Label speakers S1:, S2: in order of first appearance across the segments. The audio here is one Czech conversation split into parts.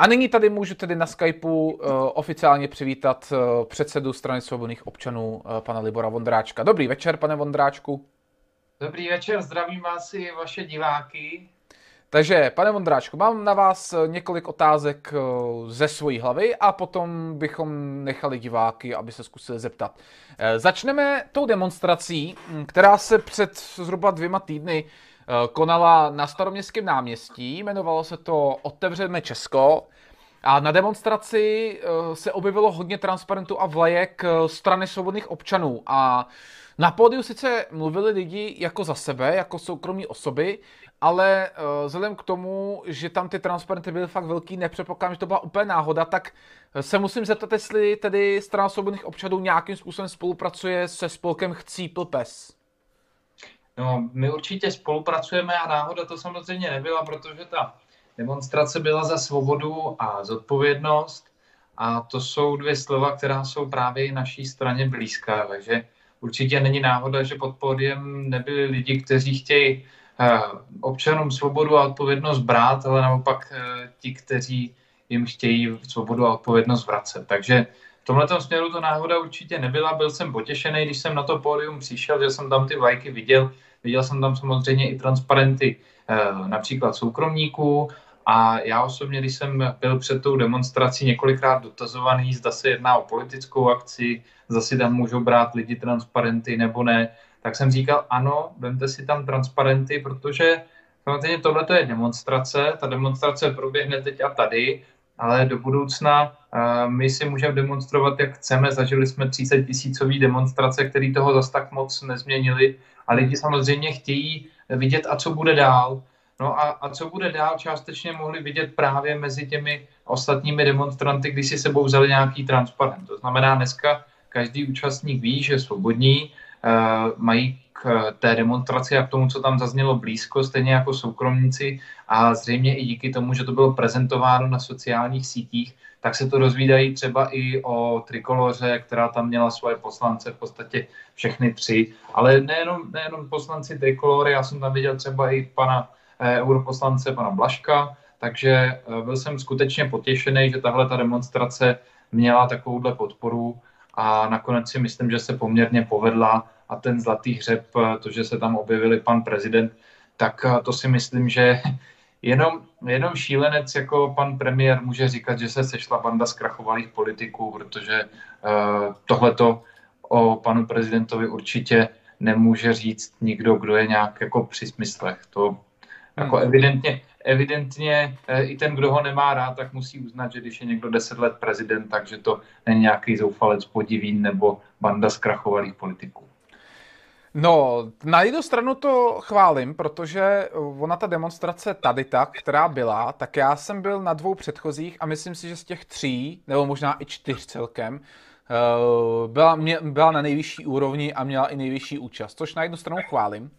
S1: A nyní tady můžu tedy na Skypeu uh, oficiálně přivítat uh, předsedu strany svobodných občanů, uh, pana Libora Vondráčka. Dobrý večer, pane Vondráčku.
S2: Dobrý večer, zdravím vás i vaše diváky.
S1: Takže, pane Vondráčku, mám na vás několik otázek ze své hlavy a potom bychom nechali diváky, aby se zkusili zeptat. Začneme tou demonstrací, která se před zhruba dvěma týdny konala na staroměstském náměstí, jmenovalo se to Otevřeme Česko. A na demonstraci eh, se objevilo hodně transparentů a vlajek eh, strany svobodných občanů. A na pódiu sice mluvili lidi jako za sebe, jako soukromí osoby, ale vzhledem k tomu, že tam ty transparenty byly fakt velký, nepředpokládám, že to byla úplně náhoda, tak se musím zeptat, jestli tedy strana svobodných občanů nějakým způsobem spolupracuje se spolkem Chcípl Pes.
S2: No, my určitě spolupracujeme a náhoda to samozřejmě nebyla, protože ta demonstrace byla za svobodu a zodpovědnost a to jsou dvě slova, která jsou právě naší straně blízká, takže určitě není náhoda, že pod pódiem nebyli lidi, kteří chtějí eh, občanům svobodu a odpovědnost brát, ale naopak eh, ti, kteří jim chtějí svobodu a odpovědnost vracet. Takže tomhle směru to náhoda určitě nebyla. Byl jsem potěšený, když jsem na to pódium přišel, že jsem tam ty vlajky viděl, Viděl jsem tam samozřejmě i transparenty eh, například soukromníků. A já osobně, když jsem byl před tou demonstrací několikrát dotazovaný, zda se jedná o politickou akci, zda si tam můžou brát lidi transparenty nebo ne, tak jsem říkal, ano, vemte si tam transparenty, protože samozřejmě tohle je demonstrace, ta demonstrace proběhne teď a tady, ale do budoucna uh, my si můžeme demonstrovat, jak chceme. Zažili jsme 30 tisícový demonstrace, které toho zas tak moc nezměnili a lidi samozřejmě chtějí vidět, a co bude dál. No a, a co bude dál, částečně mohli vidět právě mezi těmi ostatními demonstranty, když si sebou vzali nějaký transparent. To znamená, dneska každý účastník ví, že svobodní uh, mají k té demonstraci a k tomu, co tam zaznělo blízko, stejně jako soukromníci. A zřejmě i díky tomu, že to bylo prezentováno na sociálních sítích, tak se to rozvídají třeba i o trikoloře, která tam měla svoje poslance, v podstatě všechny tři, ale nejenom, nejenom poslanci trikolory, já jsem tam viděl třeba i pana eh, europoslance, pana Blaška, takže eh, byl jsem skutečně potěšený, že tahle ta demonstrace měla takovouhle podporu. A nakonec si myslím, že se poměrně povedla a ten zlatý hřeb, eh, to, že se tam objevili pan prezident, tak eh, to si myslím, že jenom, jenom šílenec jako pan premiér může říkat, že se sešla banda zkrachovalých politiků, protože uh, tohleto o panu prezidentovi určitě nemůže říct nikdo, kdo je nějak jako při smyslech. To jako hmm. evidentně, evidentně i ten, kdo ho nemá rád, tak musí uznat, že když je někdo deset let prezident, takže to není nějaký zoufalec podivín nebo banda zkrachovalých politiků.
S1: No, na jednu stranu to chválím, protože ona ta demonstrace tady tak, která byla, tak já jsem byl na dvou předchozích a myslím si, že z těch tří, nebo možná i čtyř celkem, eh, byla, byla na nejvyšší úrovni a měla i nejvyšší účast, což na jednu stranu chválím.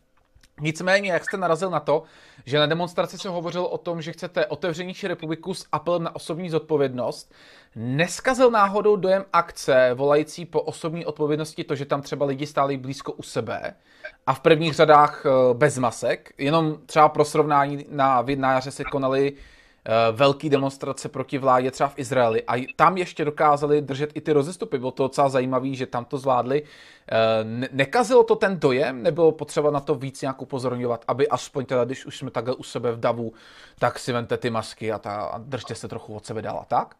S1: Nicméně, jak jste narazil na to, že na demonstraci se hovořil o tom, že chcete otevřenější republiku s apelem na osobní zodpovědnost, neskazil náhodou dojem akce volající po osobní odpovědnosti to, že tam třeba lidi stáli blízko u sebe a v prvních řadách eh, bez masek, jenom třeba pro srovnání na, jaře se konaly Eh, velký demonstrace proti vládě třeba v Izraeli a tam ještě dokázali držet i ty rozestupy. Bylo to docela zajímavé, že tam to zvládli. Eh, nekazilo to ten dojem? Nebylo potřeba na to víc nějak upozorňovat, aby aspoň teda, když už jsme takhle u sebe v davu, tak si vente ty masky a, ta, a držte se trochu od sebe dál a tak?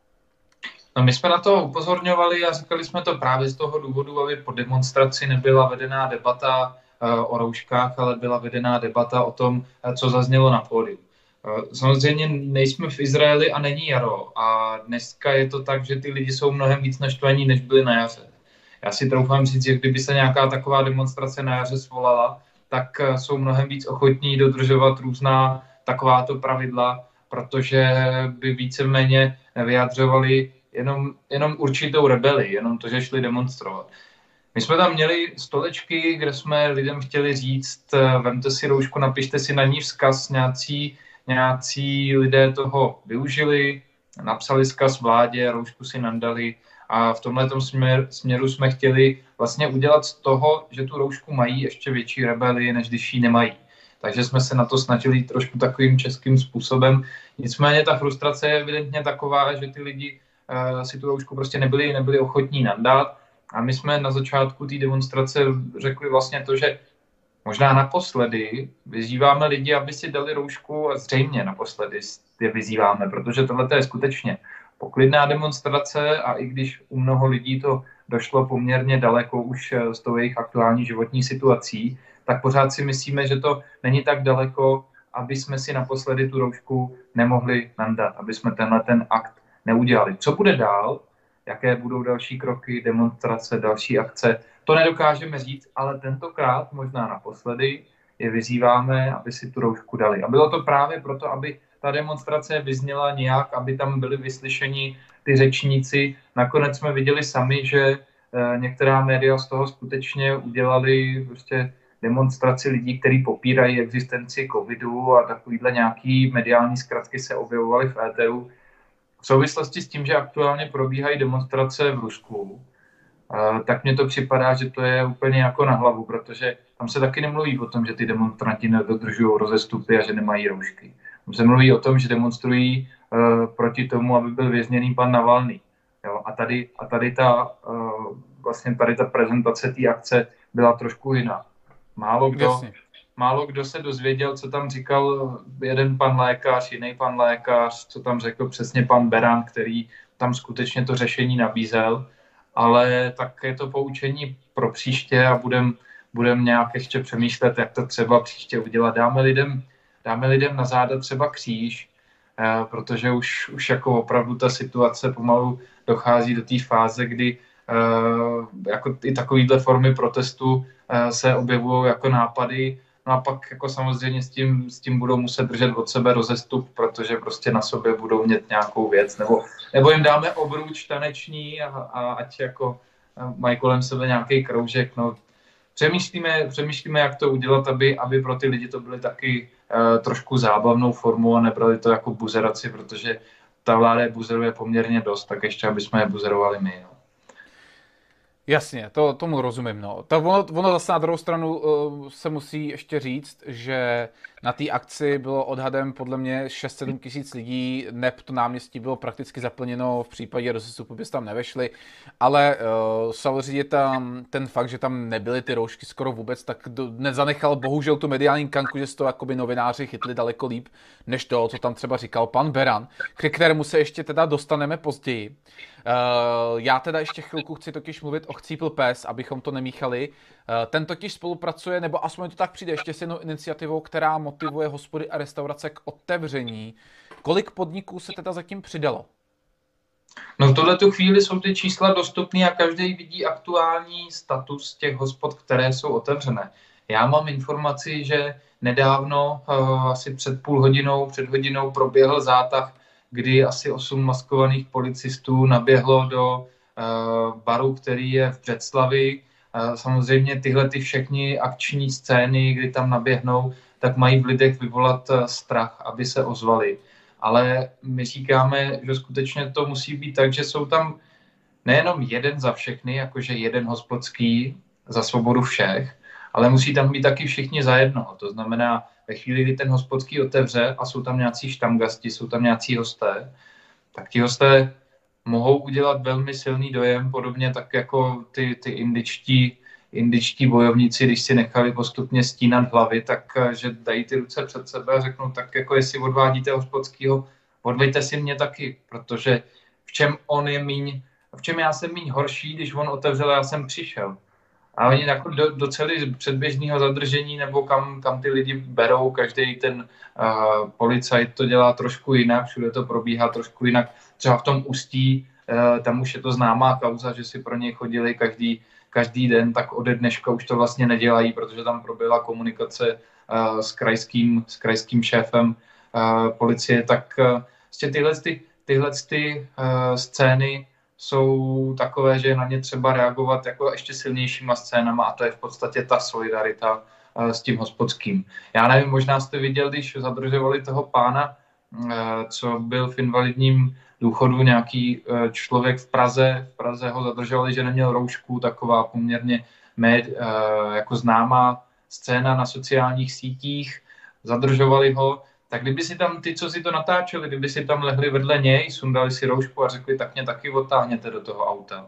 S2: No my jsme na to upozorňovali a říkali jsme to právě z toho důvodu, aby po demonstraci nebyla vedená debata eh, o rouškách, ale byla vedená debata o tom, co zaznělo na pódiu. Samozřejmě nejsme v Izraeli a není jaro. A dneska je to tak, že ty lidi jsou mnohem víc naštvaní, než byli na jaře. Já si troufám říct, že kdyby se nějaká taková demonstrace na jaře svolala, tak eh, jsou mnohem víc ochotní dodržovat různá takováto pravidla, protože by víceméně vyjadřovali jenom, jenom určitou rebeli, jenom to, že šli demonstrovat. My jsme tam měli stolečky, kde jsme lidem chtěli říct, eh, vemte si roušku, napište si na ní vzkaz nějací nějací lidé toho využili, napsali zkaz vládě, roušku si nandali a v tomhle směr, směru jsme chtěli vlastně udělat z toho, že tu roušku mají ještě větší rebeli, než když ji nemají. takže jsme se na to snažili trošku takovým českým způsobem. Nicméně ta frustrace je evidentně taková, že ty lidi uh, si tu roušku prostě nebyli, nebyli ochotní nadat. A my jsme na začátku té demonstrace řekli vlastně to, že možná naposledy vyzýváme lidi, aby si dali roušku a zřejmě naposledy je vyzýváme, protože tohle je skutečně poklidná demonstrace a i když u mnoho lidí to došlo poměrně daleko už s tou jejich aktuální životní situací, tak pořád si myslíme, že to není tak daleko, aby jsme si naposledy tu roušku nemohli nandat, aby jsme tenhle ten akt neudělali. Co bude dál, jaké budou další kroky, demonstrace, další akce, to nedokážeme říct, ale tentokrát, možná naposledy, je vyzýváme, aby si tu roušku dali. A bylo to právě proto, aby ta demonstrace vyzněla nějak, aby tam byli vyslyšeni ty řečníci. Nakonec jsme viděli sami, že eh, některá média z toho skutečně udělali prostě demonstraci lidí, kteří popírají existenci covidu a takovýhle nějaký mediální zkratky se objevovaly v éteru. V souvislosti s tím, že aktuálně probíhají demonstrace v Rusku, tak mně to připadá, že to je úplně jako na hlavu, protože tam se taky nemluví o tom, že ty demonstranti nedodržují rozestupy a že nemají roušky. Tam se mluví o tom, že demonstrují uh, proti tomu, aby byl vězněný pan Navalny. Jo? A, tady, a tady ta uh, vlastně tady ta prezentace té akce byla trošku jiná. Málo kdo, málo kdo se dozvěděl, co tam říkal jeden pan lékař, jiný pan lékař, co tam řekl přesně pan Beran, který tam skutečně to řešení nabízel, ale tak je to poučení pro příště a budem, budem nějak ještě přemýšlet, jak to třeba příště udělat. Dáme lidem, dáme lidem na záda třeba kříž, eh, protože už, už jako opravdu ta situace pomalu dochází do té fáze, kdy eh, jako i takovýhle formy protestu Eh, se objevují jako nápady, no a pak jako samozřejmě s tím, s tím budou muset držet od sebe rozestup, protože prostě na sobě budou mít nějakou věc, nebo, nebo jim dáme obruč taneční a, a ať jako mají kolem sebe nějaký kroužek, no přemýšlíme, přemýšlíme, jak to udělat, aby, aby pro ty lidi to byly taky uh, trošku zábavnou formou a nebrali to jako buzeraci, protože ta vláda je buzeruje poměrně dost, tak ještě, aby jsme je buzerovali my. No.
S1: Jasně, to, tomu rozumím. No. To ono, ono zase na druhou stranu uh, se musí ještě říct, že na té akci bylo odhadem podle mě 6-7 tisíc lidí, neb to náměstí bylo prakticky zaplněno, v případě rozestupu by tam nevešli, ale uh, samozřejmě tam ten fakt, že tam nebyly ty roušky skoro vůbec, tak do, nezanechal bohužel tu mediální kanku, že z toho jakoby novináři chytli daleko líp, než to, co tam třeba říkal pan Beran, k kterému se ještě teda dostaneme později. Uh, já teda ještě chvilku chci totiž mluvit o Chcípl pes, abychom to nemíchali. Uh, ten totiž spolupracuje, nebo aspoň to tak přijde, ještě s jednou iniciativou, která motivuje hospody a restaurace k otevření. Kolik podniků se teda zatím přidalo?
S2: No v tohle chvíli jsou ty čísla dostupné a každý vidí aktuální status těch hospod, které jsou otevřené. Já mám informaci, že nedávno, uh, asi před půl hodinou, před hodinou proběhl zátah, kdy asi osm maskovaných policistů naběhlo do uh, baru, který je v Břeclavi. Uh, samozřejmě tyhle ty všechny akční scény, kdy tam naběhnou, tak mají v lidech vyvolat eh, strach, aby se ozvali. Ale my říkáme, že skutečně to musí být tak, že jsou tam nejenom jeden za všechny, jakože jeden hospodský za svobodu všech, ale musí tam být taky všichni za jednoho. To znamená, ve chvíli, kdy ten hospodský otevře a jsou tam nějací štamgasti, jsou tam nějací hosté, tak ti hosté mohou udělat velmi silný dojem, podobně tak jako ty, ty indičtí indičtí bojovníci, když si nechali postupně stínat hlavy, tak eh, že dají ty ruce před sebe a řeknou, tak jako jestli odvádíte hospodskýho, odvejte si mě taky, protože v čem on je míň, v čem já jsem míň horší, když on otevřel, já jsem přišel. A oni jako do, do celý předběžného zadržení nebo kam, kam ty lidi berou, každý ten uh, policajt to dělá trošku jinak, všude to probíhá trošku jinak. Třeba v tom ústí, uh, tam už je to známá kauza, že si pro něj chodili každý každý den, tak ode dneška už to vlastně nedělají, protože tam proběhla komunikace uh, s, krajským, s krajským šéfem uh, policie, tak vlastně tyhle, ty, tyhle ty, scény jsou takové, že na ně třeba reagovat jako ještě silnějšíma scénama a to je v podstatě ta solidarita s tím hospodským. Já nevím, možná jste viděl, když zadržovali toho pána, co byl v invalidním důchodu nějaký eh, člověk v Praze, v Praze ho zadržovali, že neměl roušku, taková poměrně med, eh, jako známá scéna na sociálních sítích. zadržovali ho, tak kdyby si tam ty, co si to natáčeli, kdyby si tam lehli vedle něj, sundali si roušku a řekli, tak mě taky otáhněte do toho auta,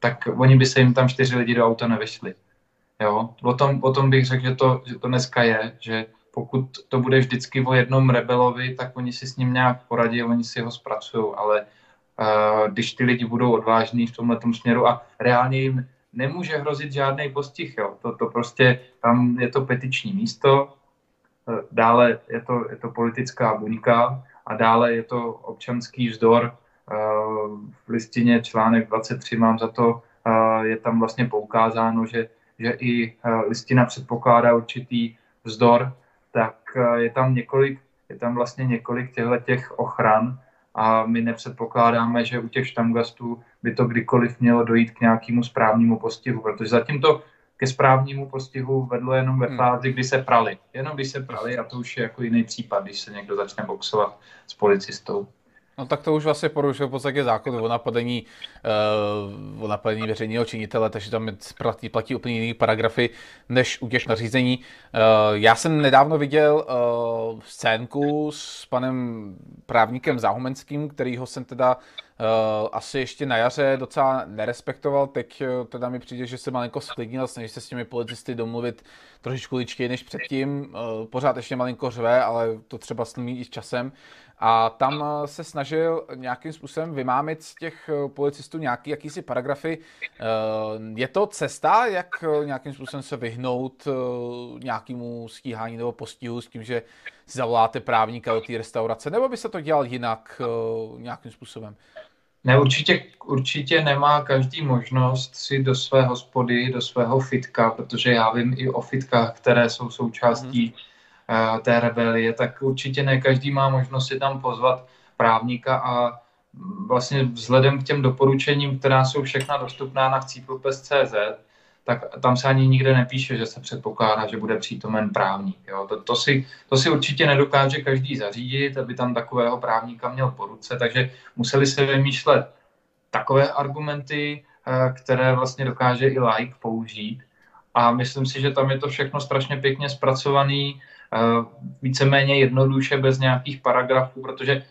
S2: tak oni by se jim tam čtyři lidi do auta nevešli. Jo? O, tom, o tom bych řekl, že to, že to dneska je, že pokud to bude vždycky o jednom rebelovi, tak oni si s ním nějak poradí, oni si ho zpracují, ale uh, když ty lidi budou odvážní v tomhle směru a reálně jim nemůže hrozit žádný postih, jo. To, to prostě, tam je to petiční místo, eh, dále je to, je to politická buňka a dále je to občanský vzdor. Eh, v listině článek 23 mám za to, je tam vlastně poukázáno, že, že i listina předpokládá určitý vzdor tak eh, je tam několik, je tam vlastně několik těchto těch ochran a my nepředpokládáme, že u těch štamgastů by to kdykoliv mělo dojít k nějakému správnímu postihu, protože zatím to ke správnímu postihu vedlo jenom ve hmm. fázi, kdy se prali. Jenom když se prali a to už je jako jiný případ, když se někdo začne boxovat s policistou.
S1: No tak to už vlastně porušuje v podstatě zákon o napadení, uh, o napadení veřejného činitele, takže tam platí, platí úplně jiný paragrafy než u těch nařízení. Uh, já jsem nedávno viděl uh, scénku s panem právníkem Záhumenským, kterýho jsem teda uh, asi ještě na jaře docela nerespektoval. Teď uh, teda mi přijde, že se malinko sklidnil, snaží se s těmi policisty domluvit trošičku ličtěji než předtím. Uh, pořád ještě malinko řve, ale to třeba slumí i s časem. A tam eh, se snažil nějakým způsobem vymámit z těch eh, policistů nějaký jakýsi paragrafy. Eh, je to cesta, jak nějakým způsobem se vyhnout nějakému stíhání nebo postihu s tím, že zavoláte právníka do té restaurace, nebo by se to dělal jinak nějakým způsobem?
S2: Ne, určitě, určitě nemá každý možnost si do své hospody, do svého fitka, protože já vím i o fitkách, které jsou součástí mm té rebelie, tak určitě ne každý má možnost si tam pozvat právníka a vlastně vzhledem k těm doporučením, která jsou všechna dostupná na chcíplpes.cz, tak tam se ani nikde nepíše, že se předpokládá, že bude přítomen právník. Jo. To, to, si, to si určitě nedokáže každý zařídit, aby tam takového právníka měl po ruce, takže museli se vymýšlet takové argumenty, eh, které vlastně dokáže i like použít. A myslím si, že tam je to všechno strašně pěkně zpracovaný, Eh, víceméně jednoduše, bez nějakých paragrafů, protože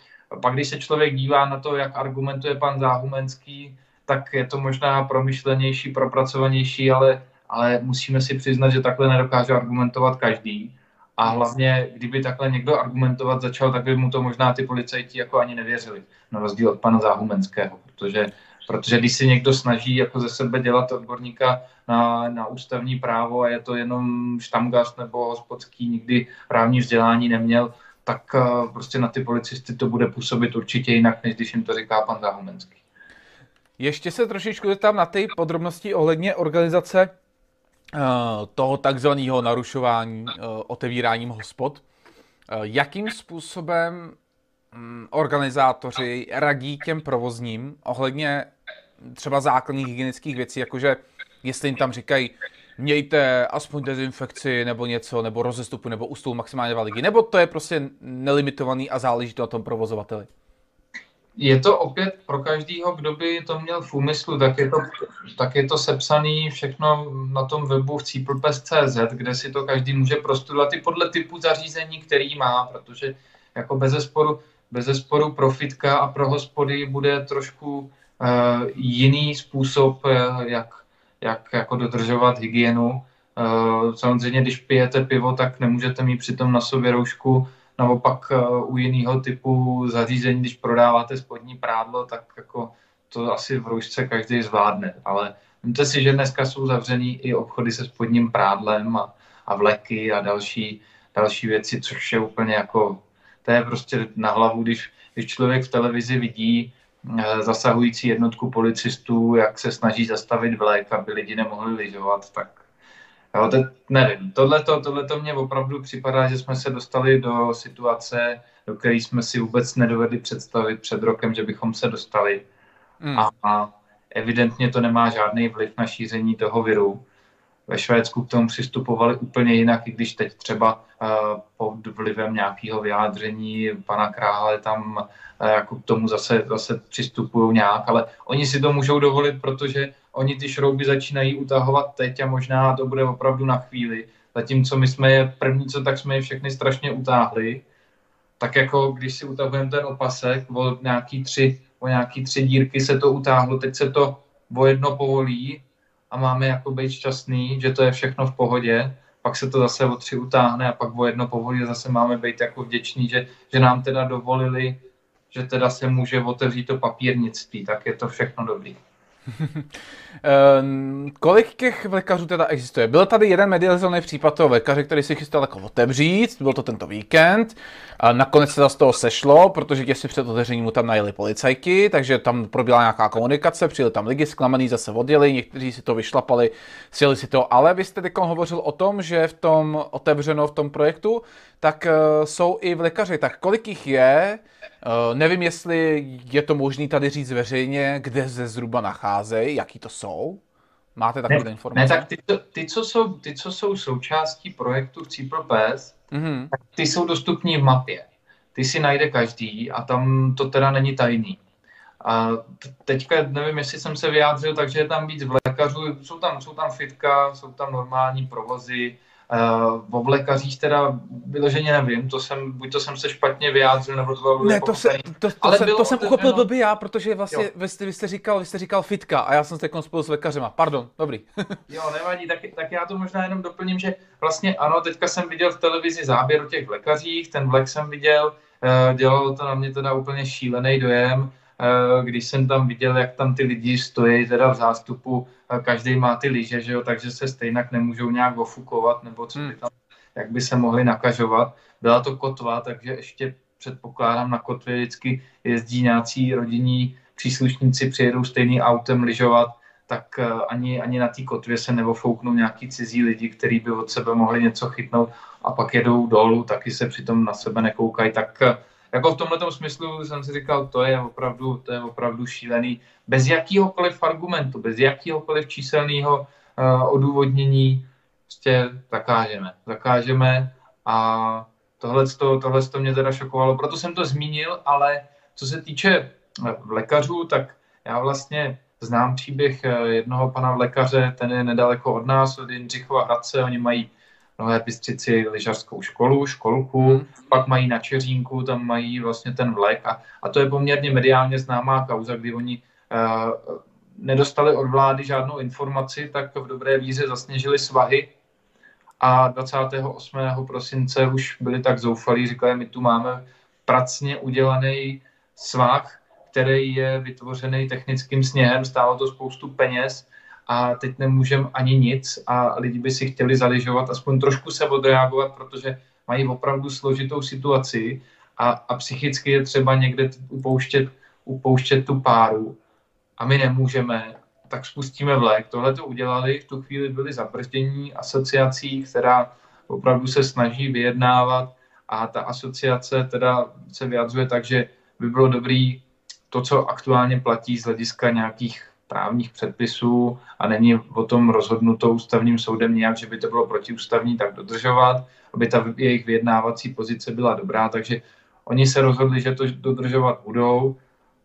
S2: pak, když se člověk dívá na to, jak argumentuje pan Záhumenský, tak je to možná promyšlenější, propracovanější, ale, ale musíme si přiznat, že takhle nedokáže argumentovat každý. A hlavně, kdyby takhle někdo argumentovat začal, tak by mu to možná ty policajti jako ani nevěřili, na rozdíl od pana Záhumenského, protože Protože když si někdo snaží jako ze sebe dělat odborníka na, na ústavní právo a je to jenom štamgast nebo hospodský, nikdy právní vzdělání neměl, tak uh, prostě na ty policisty to bude působit určitě jinak, než když jim to říká pan Zahumenský.
S1: Ještě se trošičku tam na ty podrobnosti ohledně organizace uh, toho takzvaného narušování uh, otevíráním hospod. Jakým způsobem organizátoři radí těm provozním ohledně třeba základních hygienických věcí, jakože jestli jim tam říkají, mějte aspoň dezinfekci nebo něco, nebo rozestupu, nebo ústavu maximálně velký, nebo to je prostě nelimitovaný a záleží to na tom provozovateli?
S2: Je to opět pro každého, kdo by to měl v úmyslu, tak je to, tak je to sepsané všechno na tom webu v cíplpes.cz, kde si to každý může prostudovat i podle typu zařízení, který má, protože jako bez zesporu, bez zesporu profitka a pro hospody bude trošku Eh, jiný způsob, eh, jak, jak jako dodržovat hygienu. Eh, samozřejmě, když pijete pivo, tak nemůžete mít přitom na sobě roušku. Naopak u jiného typu zařízení, když prodáváte spodní prádlo, tak jako to asi v roušce každý zvládne. Ale víte si, že dneska jsou zavřený i obchody se spodním prádlem a, a vleky a další, další věci, což je úplně jako, to je prostě na hlavu, když, když člověk v televizi vidí, Eh, zasahující jednotku policistů, jak se snaží zastavit vlek, aby lidi nemohli lyžovat, tak jo, te, nevím. Tohleto, tohleto mně opravdu připadá, že jsme se dostali do situace, do které jsme si vůbec nedovedli představit před rokem, že bychom se dostali. Hmm. A, a evidentně to nemá žádný vliv na šíření toho viru ve Švédsku k tomu přistupovali úplně jinak, i když teď třeba uh, pod vlivem nějakého vyjádření pana Krále tam uh, jako k tomu zase, zase přistupují nějak, ale oni si to můžou dovolit, protože oni ty šrouby začínají utahovat teď a možná to bude opravdu na chvíli. Zatímco my jsme je první, co tak jsme je všechny strašně utáhli, tak jako když si utahujeme ten opasek o nějaký tři, o nějaký tři dírky se to utáhlo, teď se to o jedno povolí máme jako být šťastný, že to je všechno v pohodě, pak se to zase o tři utáhne a pak o jedno a zase máme být jako vděční, že, že nám teda dovolili, že teda se může otevřít to papírnictví, tak je to všechno dobrý.
S1: Ehm, kolik těch lékařů teda existuje? Byl tady jeden medializovaný případ toho lékaře, který si chystal jako otevřít, byl to tento víkend. A nakonec se z toho sešlo, protože těsně před otevřením mu tam najeli policajky, takže tam proběhla nějaká komunikace, přijeli tam lidi zklamaný, zase odjeli, někteří si to vyšlapali, sjeli si to, ale vy jste teď hovořil o tom, že v tom otevřeno v tom projektu, tak uh, jsou i v lékaři. Tak kolik jich je? Uh, nevím, jestli je to možné tady říct veřejně, kde se zhruba nacházejí, jaký to jsou. Máte takové informace?
S2: Ne, tak ty, ty, co jsou, ty, co jsou součástí projektu v CIPROPES, mm-hmm. tak ty jsou dostupní v mapě. Ty si najde každý a tam to teda není tajný. A teďka nevím, jestli jsem se vyjádřil, takže je tam víc v lékařů, jsou tam, jsou tam fitka, jsou tam normální provozy, o vlekařích teda vyloženě nevím, to jsem, buď to jsem se špatně vyjádřil, nebo to bylo
S1: Ne, to, se, to, to, Ale se, to jsem uchopil blbý já, protože vlastně vy jste, vy, jste říkal, vy jste říkal fitka a já jsem se spolu s lékařema. Pardon, dobrý.
S2: jo, nevadí, tak, tak já to možná jenom doplním, že vlastně ano, teďka jsem viděl v televizi záběr o těch lékařích, ten vlek jsem viděl, uh, dělalo to na mě teda úplně šílený dojem, Eh, když jsem tam viděl, jak tam ty lidi stojí teda v zástupu, každý má ty lyže, že jo, takže se stejně nemůžou nějak ofukovat, nebo co by hmm. tam, jak by se mohli nakažovat. Byla to kotva, takže ještě předpokládám, na kotvě vždycky jezdí nějací rodinní příslušníci, přijedou stejným autem lyžovat, tak eh, ani, ani na té kotvě se nevofouknou nějaký cizí lidi, kteří by od sebe mohli něco chytnout a pak jedou dolů, taky se přitom na sebe nekoukají, tak eh, jako v tomhle smyslu jsem si říkal, to je opravdu, to je opravdu šílený. Bez jakýhokoliv argumentu, bez jakýhokoliv číselného uh, odůvodnění prostě zakážeme. Zakážeme a tohle, tohle to mě teda šokovalo, proto jsem to zmínil, ale co se týče eh, lékařů, tak já vlastně znám příběh eh, jednoho pana lékaře, ten je nedaleko od nás, od Jindřichova Hradce, oni mají Nové Bystřici lyžařskou školu, školku, hmm. pak mají na Čeřínku, tam mají vlastně ten vlek a, a to je poměrně mediálně známá kauza, kdy oni uh, nedostali od vlády žádnou informaci, tak v dobré víře zasněžili svahy a 28. prosince už byli tak zoufalí, říkali, my tu máme pracně udělaný svah, který je vytvořený technickým sněhem, stálo to spoustu peněz, a teď nemůžeme ani nic a lidi by si chtěli zaližovat, aspoň trošku se odreagovat, protože mají opravdu složitou situaci a, a psychicky je třeba někde upouštět, upouštět tu páru a my nemůžeme, tak spustíme vlek. Tohle to udělali, v tu chvíli byli zabrzdění asociací, která opravdu se snaží vyjednávat a ta asociace teda se vyjadřuje tak, že by bylo dobrý to, co aktuálně platí z hlediska nějakých právních předpisů a není o tom rozhodnuto ústavním soudem nějak, že by to bylo protiústavní, tak dodržovat, aby ta jejich vyjednávací pozice byla dobrá. Takže oni se rozhodli, že to dodržovat budou,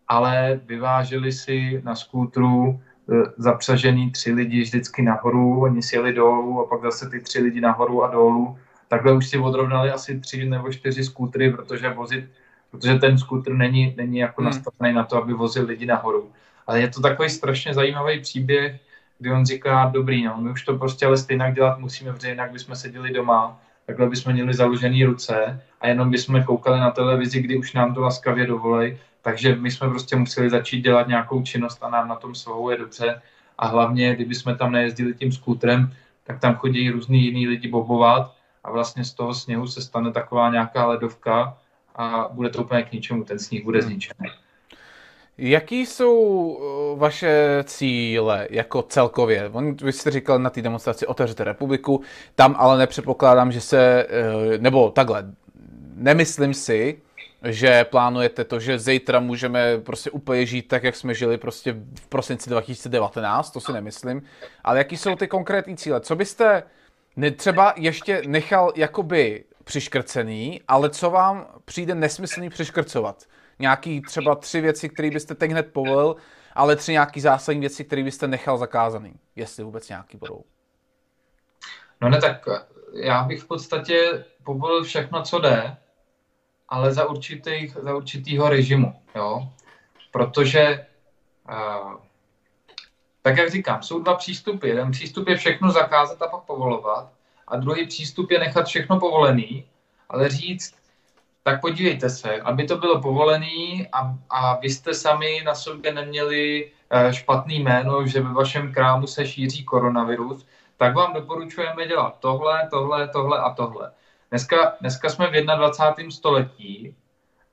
S2: ale vyváželi si na skútru e, zapřažený tři lidi vždycky nahoru, oni si jeli dolů a pak zase ty tři lidi nahoru a dolů. Takhle už si odrovnali asi tři nebo čtyři skútry, protože vozit, protože ten skútr není, není jako hmm. nastavený na to, aby vozil lidi nahoru. Ale je to takový strašně zajímavý příběh, kdy on říká, dobrý, no, my už to prostě ale stejně dělat musíme, protože jinak bychom seděli doma, takhle bychom měli založené ruce a jenom bychom koukali na televizi, kdy už nám to laskavě dovolej, takže my jsme prostě museli začít dělat nějakou činnost a nám na tom svahu je dobře. A hlavně, kdyby jsme tam nejezdili tím skútrem, tak tam chodí různý jiný lidi bobovat a vlastně z toho sněhu se stane taková nějaká ledovka a bude to úplně k ničemu, ten sníh bude zničený.
S1: Jaký jsou eh, vaše cíle jako celkově? Vy jste říkal na té demonstraci Otevřete republiku, tam ale nepředpokládám, že se, eh, nebo takhle, nemyslím si, že plánujete to, že zítra můžeme prostě úplně žít tak, jak jsme žili prostě v prosinci 2019, to si nemyslím. Ale jaký jsou ty konkrétní cíle? Co byste třeba ještě nechal jakoby přiškrcený, ale co vám přijde nesmyslný přiškrcovat? Nějaký třeba tři věci, které byste teď hned povolil, ale tři nějaký zásadní věci, které byste nechal zakázaný, jestli vůbec nějaký budou.
S2: No ne, tak já bych v podstatě povolil všechno, co jde, ale za, určitých, za určitýho režimu, jo. Protože, uh, tak jak říkám, jsou dva přístupy. Jeden přístup je všechno zakázat a pak povolovat a druhý přístup je nechat všechno povolený, ale říct, tak podívejte se, aby to bylo povolené a, a vy jste sami na sobě neměli eh, špatný jméno, že ve vašem krámu se šíří koronavirus, tak vám doporučujeme dělat tohle, tohle, tohle a tohle. Dneska, dneska jsme v 21. století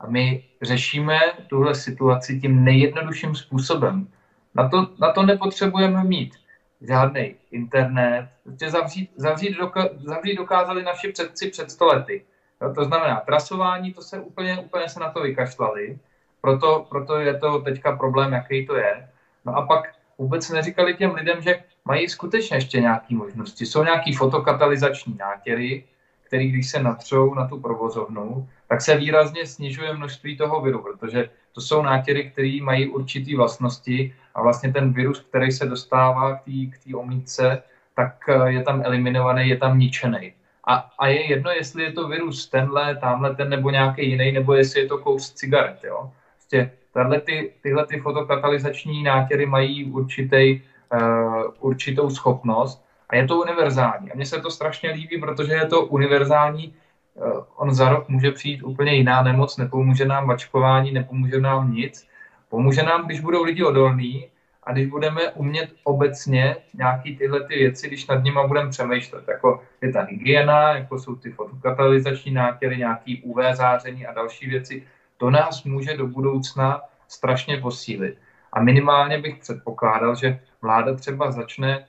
S2: a my řešíme tuhle situaci tím nejjednodušším způsobem. Na to, na to nepotřebujeme mít žádný internet. Zavřít, zavřít, doka, zavřít dokázali naši předci před stolety. Jo, to znamená, trasování, to se úplně, úplně se na to vykašlali, proto, proto je to teďka problém, jaký to je. No a pak vůbec neříkali těm lidem, že mají skutečně ještě nějaké možnosti. Jsou nějaké fotokatalyzační nátěry, které když se natřou na tu provozovnu, tak se výrazně snižuje množství toho viru, protože to jsou nátěry, které mají určité vlastnosti a vlastně ten virus, který se dostává k té omítce, tak eh, je tam eliminovaný, je tam ničený. A, a je jedno, jestli je to virus tenhle, tamhle ten nebo nějaký jiný, nebo jestli je to kous cigaret. Jo? Prostě tahle ty, tyhle ty fotokatalyzační nátěry mají určitý, uh, určitou schopnost a je to univerzální. A mně se to strašně líbí, protože je to univerzální. Uh, on za rok může přijít úplně jiná nemoc, nepomůže nám vačkování, nepomůže nám nic. Pomůže nám, když budou lidi odolní a když budeme umět obecně nějaký tyhle ty věci, když nad nimi budeme přemýšlet, jako je ta hygiena, jako jsou ty fotokatalyzační nátěry, nějaký UV záření a další věci, to nás může do budoucna strašně posílit. A minimálně bych předpokládal, že vláda třeba začne,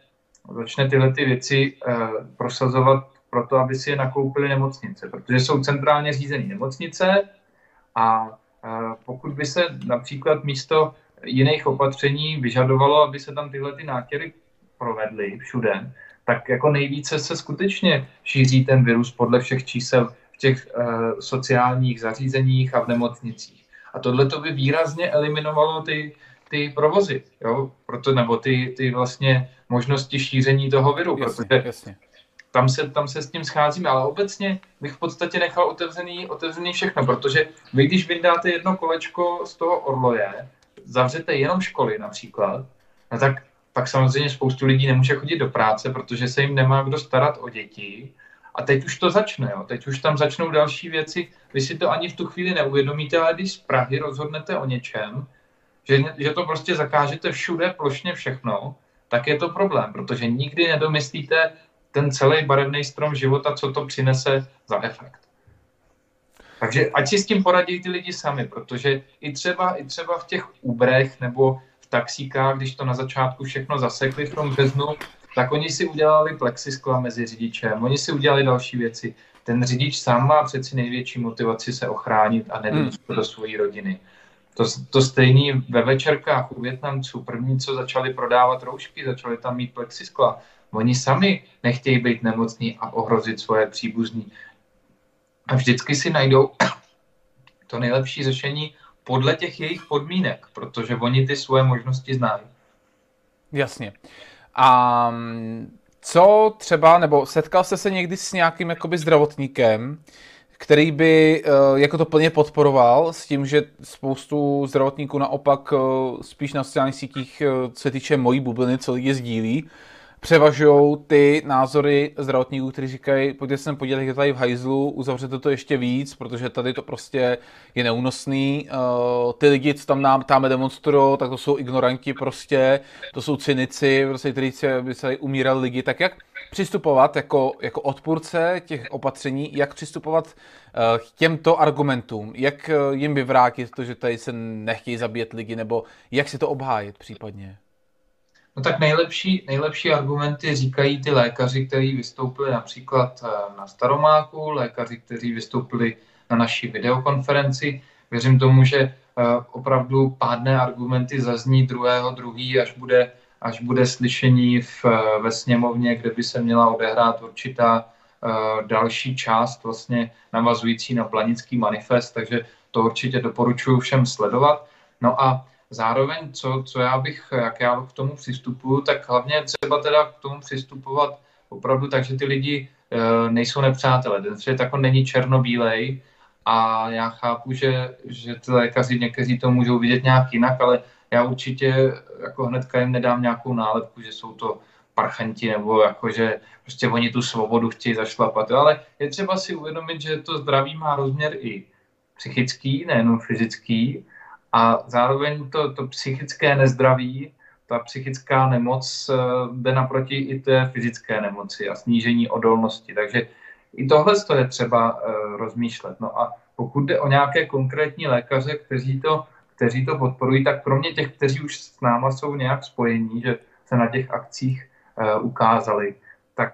S2: začne tyhle ty věci eh, prosazovat proto, aby si je nakoupili nemocnice, protože jsou centrálně řízené nemocnice a eh, pokud by se například místo jiných opatření vyžadovalo, aby se tam tyhle ty nátěry provedly všude, tak jako nejvíce se skutečně šíří ten virus podle všech čísel v těch uh, sociálních zařízeních a v nemocnicích. A tohle to by výrazně eliminovalo ty, ty provozy, jo? Proto, nebo ty, ty vlastně možnosti šíření toho viru, jasně, protože jasně. Tam, se, tam se s tím scházíme, ale obecně bych v podstatě nechal otevřený, otevřený všechno, protože vy, když vydáte jedno kolečko z toho orloje, zavřete jenom školy například, no tak pak samozřejmě spoustu lidí nemůže chodit do práce, protože se jim nemá kdo starat o děti. A teď už to začne, jo. teď už tam začnou další věci. Vy si to ani v tu chvíli neuvědomíte, ale když z Prahy rozhodnete o něčem, že, že to prostě zakážete všude plošně všechno, tak je to problém, protože nikdy nedomyslíte ten celý barevný strom života, co to přinese za efekt. Takže ať si s tím poradí ty lidi sami, protože i třeba, i třeba v těch Uberech nebo v taxíkách, když to na začátku všechno zasekli v tom březnu, tak oni si udělali plexiskla mezi řidičem, oni si udělali další věci. Ten řidič sám má přeci největší motivaci se ochránit a nedostat hmm. do své rodiny. To, to stejný ve večerkách u Větnamců. První, co začali prodávat roušky, začali tam mít plexiskla. Oni sami nechtějí být nemocní a ohrozit svoje příbuzní a vždycky si najdou to nejlepší řešení podle těch jejich podmínek, protože oni ty svoje možnosti znají.
S1: Jasně. A mm, co třeba, nebo setkal jste se někdy s nějakým jakoby zdravotníkem, který by eh, jako to plně podporoval s tím, že spoustu zdravotníků naopak eh, spíš na sociálních sítích, eh, co se týče mojí bubliny, co lidi sdílí, převažují ty názory zdravotníků, kteří říkají, pojďte se podívat, jak je tady v hajzlu, uzavřete to ještě víc, protože tady to prostě je neúnosný. Uh, ty lidi, co tam nám tam demonstrují, tak to jsou ignoranti prostě, to jsou cynici, prostě, kteří se, by se umírali lidi. Tak jak přistupovat jako, jako odpůrce těch opatření, jak přistupovat uh, k těmto argumentům, jak uh, jim vyvrátit to, že tady se nechtějí zabíjet lidi, nebo jak si to obhájit případně?
S2: No tak nejlepší, nejlepší argumenty říkají ty lékaři, kteří vystoupili například eh, na Staromáku, lékaři, kteří vystoupili na naší videokonferenci. Věřím tomu, že eh, opravdu pádné argumenty zazní druhého druhý, až bude, až bude slyšení v, eh, ve sněmovně, kde by se měla odehrát určitá další část vlastně navazující na planický manifest, takže to určitě doporučuji všem sledovat. No a Zároveň, co, co já bych, jak já k tomu přistupuju, tak hlavně třeba teda k tomu přistupovat opravdu tak, že ty lidi nejsou nepřátelé. Ten svět jako není černobílej a já chápu, že, že ty lékaři někteří to můžou vidět nějak jinak, ale já určitě jako hnedka jim nedám nějakou nálepku, že jsou to parchanti nebo jako, že prostě oni tu svobodu chtějí zašlapat. Ale je třeba si uvědomit, že to zdraví má rozměr i psychický, nejenom fyzický a zároveň to, to psychické nezdraví, ta psychická nemoc eh, jde naproti i té fyzické nemoci a snížení odolnosti. Takže i tohle je třeba uh, rozmýšlet. No a pokud jde o nějaké konkrétní lékaře, kteří to, kteří to podporují, tak kromě těch, kteří už s náma jsou nějak spojení, že se na těch akcích uh, ukázali, tak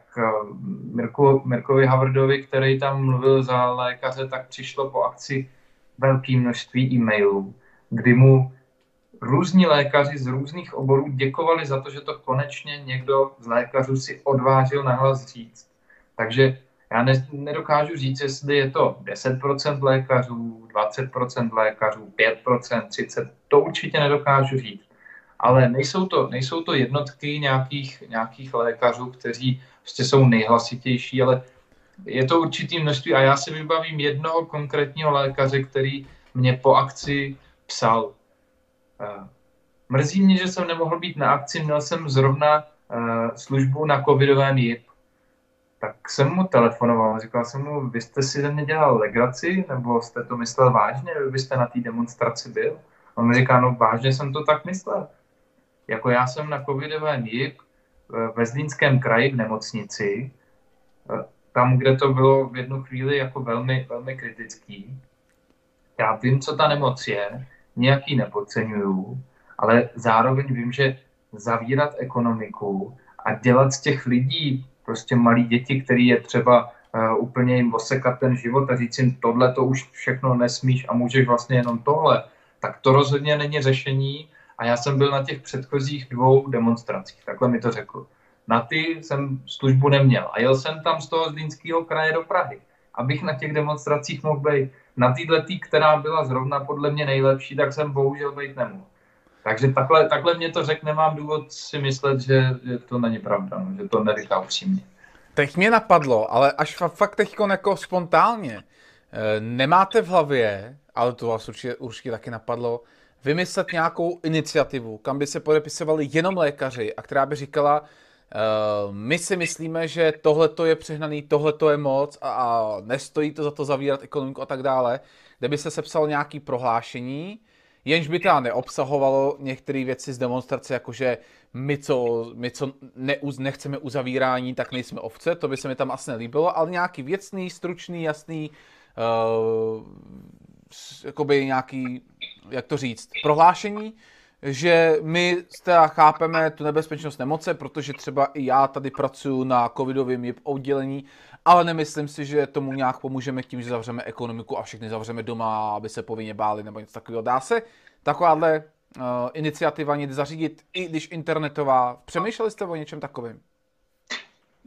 S2: Mirko, Mirkovi Havardovi, který tam mluvil za lékaře, tak přišlo po akci velké množství e-mailů, kdy mu různí lékaři z různých oborů děkovali za to, že to konečně někdo z lékařů si odvážil nahlas říct. Takže já ne, nedokážu říct, jestli je to 10% lékařů, 20% lékařů, 5%, 30%, to určitě nedokážu říct. Ale nejsou to, nejsou to jednotky nějakých, nějakých lékařů, kteří prostě jsou nejhlasitější, ale je to určitý množství a já si vybavím jednoho konkrétního lékaře, který mě po akci psal. Eh, mrzí mě, že jsem nemohl být na akci, měl jsem zrovna eh, službu na covidovém JIP tak jsem mu telefonoval, říkal jsem mu, vy jste si ze mě dělal legraci, nebo jste to myslel vážně, vy byste na té demonstraci byl? On mi říká, no vážně jsem to tak myslel. Jako já jsem na covidovém JIP ve Zlínském kraji v nemocnici, tam, kde to bylo v jednu chvíli jako velmi, velmi kritický. Já vím, co ta nemoc je, nějaký nepodceňuju, ale zároveň vím, že zavírat ekonomiku a dělat z těch lidí prostě malí děti, který je třeba uh, úplně jim osekat ten život a říct jim, tohle to už všechno nesmíš a můžeš vlastně jenom tohle, tak to rozhodně není řešení. A já jsem byl na těch předchozích dvou demonstracích, takhle mi to řekl. Na ty jsem službu neměl a jel jsem tam z toho Zlínského kraje do Prahy, abych na těch demonstracích mohl být. Na této, která byla zrovna podle mě nejlepší, tak jsem bohužel být nemohl. Takže takhle, takhle mě to řekne, nemám důvod si myslet, že, že to není pravda, no, že to neříká upřímně.
S1: Teď mě napadlo, ale až fakt teď jako spontánně, eh, nemáte v hlavě, ale to vás určitě, určitě taky napadlo, vymyslet nějakou iniciativu, kam by se podepisovali jenom lékaři a která by říkala, Uh, my si myslíme, že tohle je přehnaný, tohle je moc a, a nestojí to za to zavírat ekonomiku a tak dále, kde by se sepsal nějaký prohlášení, jenž by teda neobsahovalo některé věci z demonstrace, jakože my co, my co neuz, nechceme uzavírání, tak nejsme ovce, to by se mi tam asi nelíbilo, ale nějaký věcný, stručný, jasný, uh, jakoby nějaký, jak to říct, prohlášení, že my teda chápeme tu nebezpečnost nemoce, protože třeba i já tady pracuji na covidovém oddělení, ale nemyslím si, že tomu nějak pomůžeme tím, že zavřeme ekonomiku a všechny zavřeme doma, aby se povinně báli nebo něco takového. Dá se takováhle uh, iniciativa někdy zařídit, i když internetová. Přemýšleli jste o něčem takovém?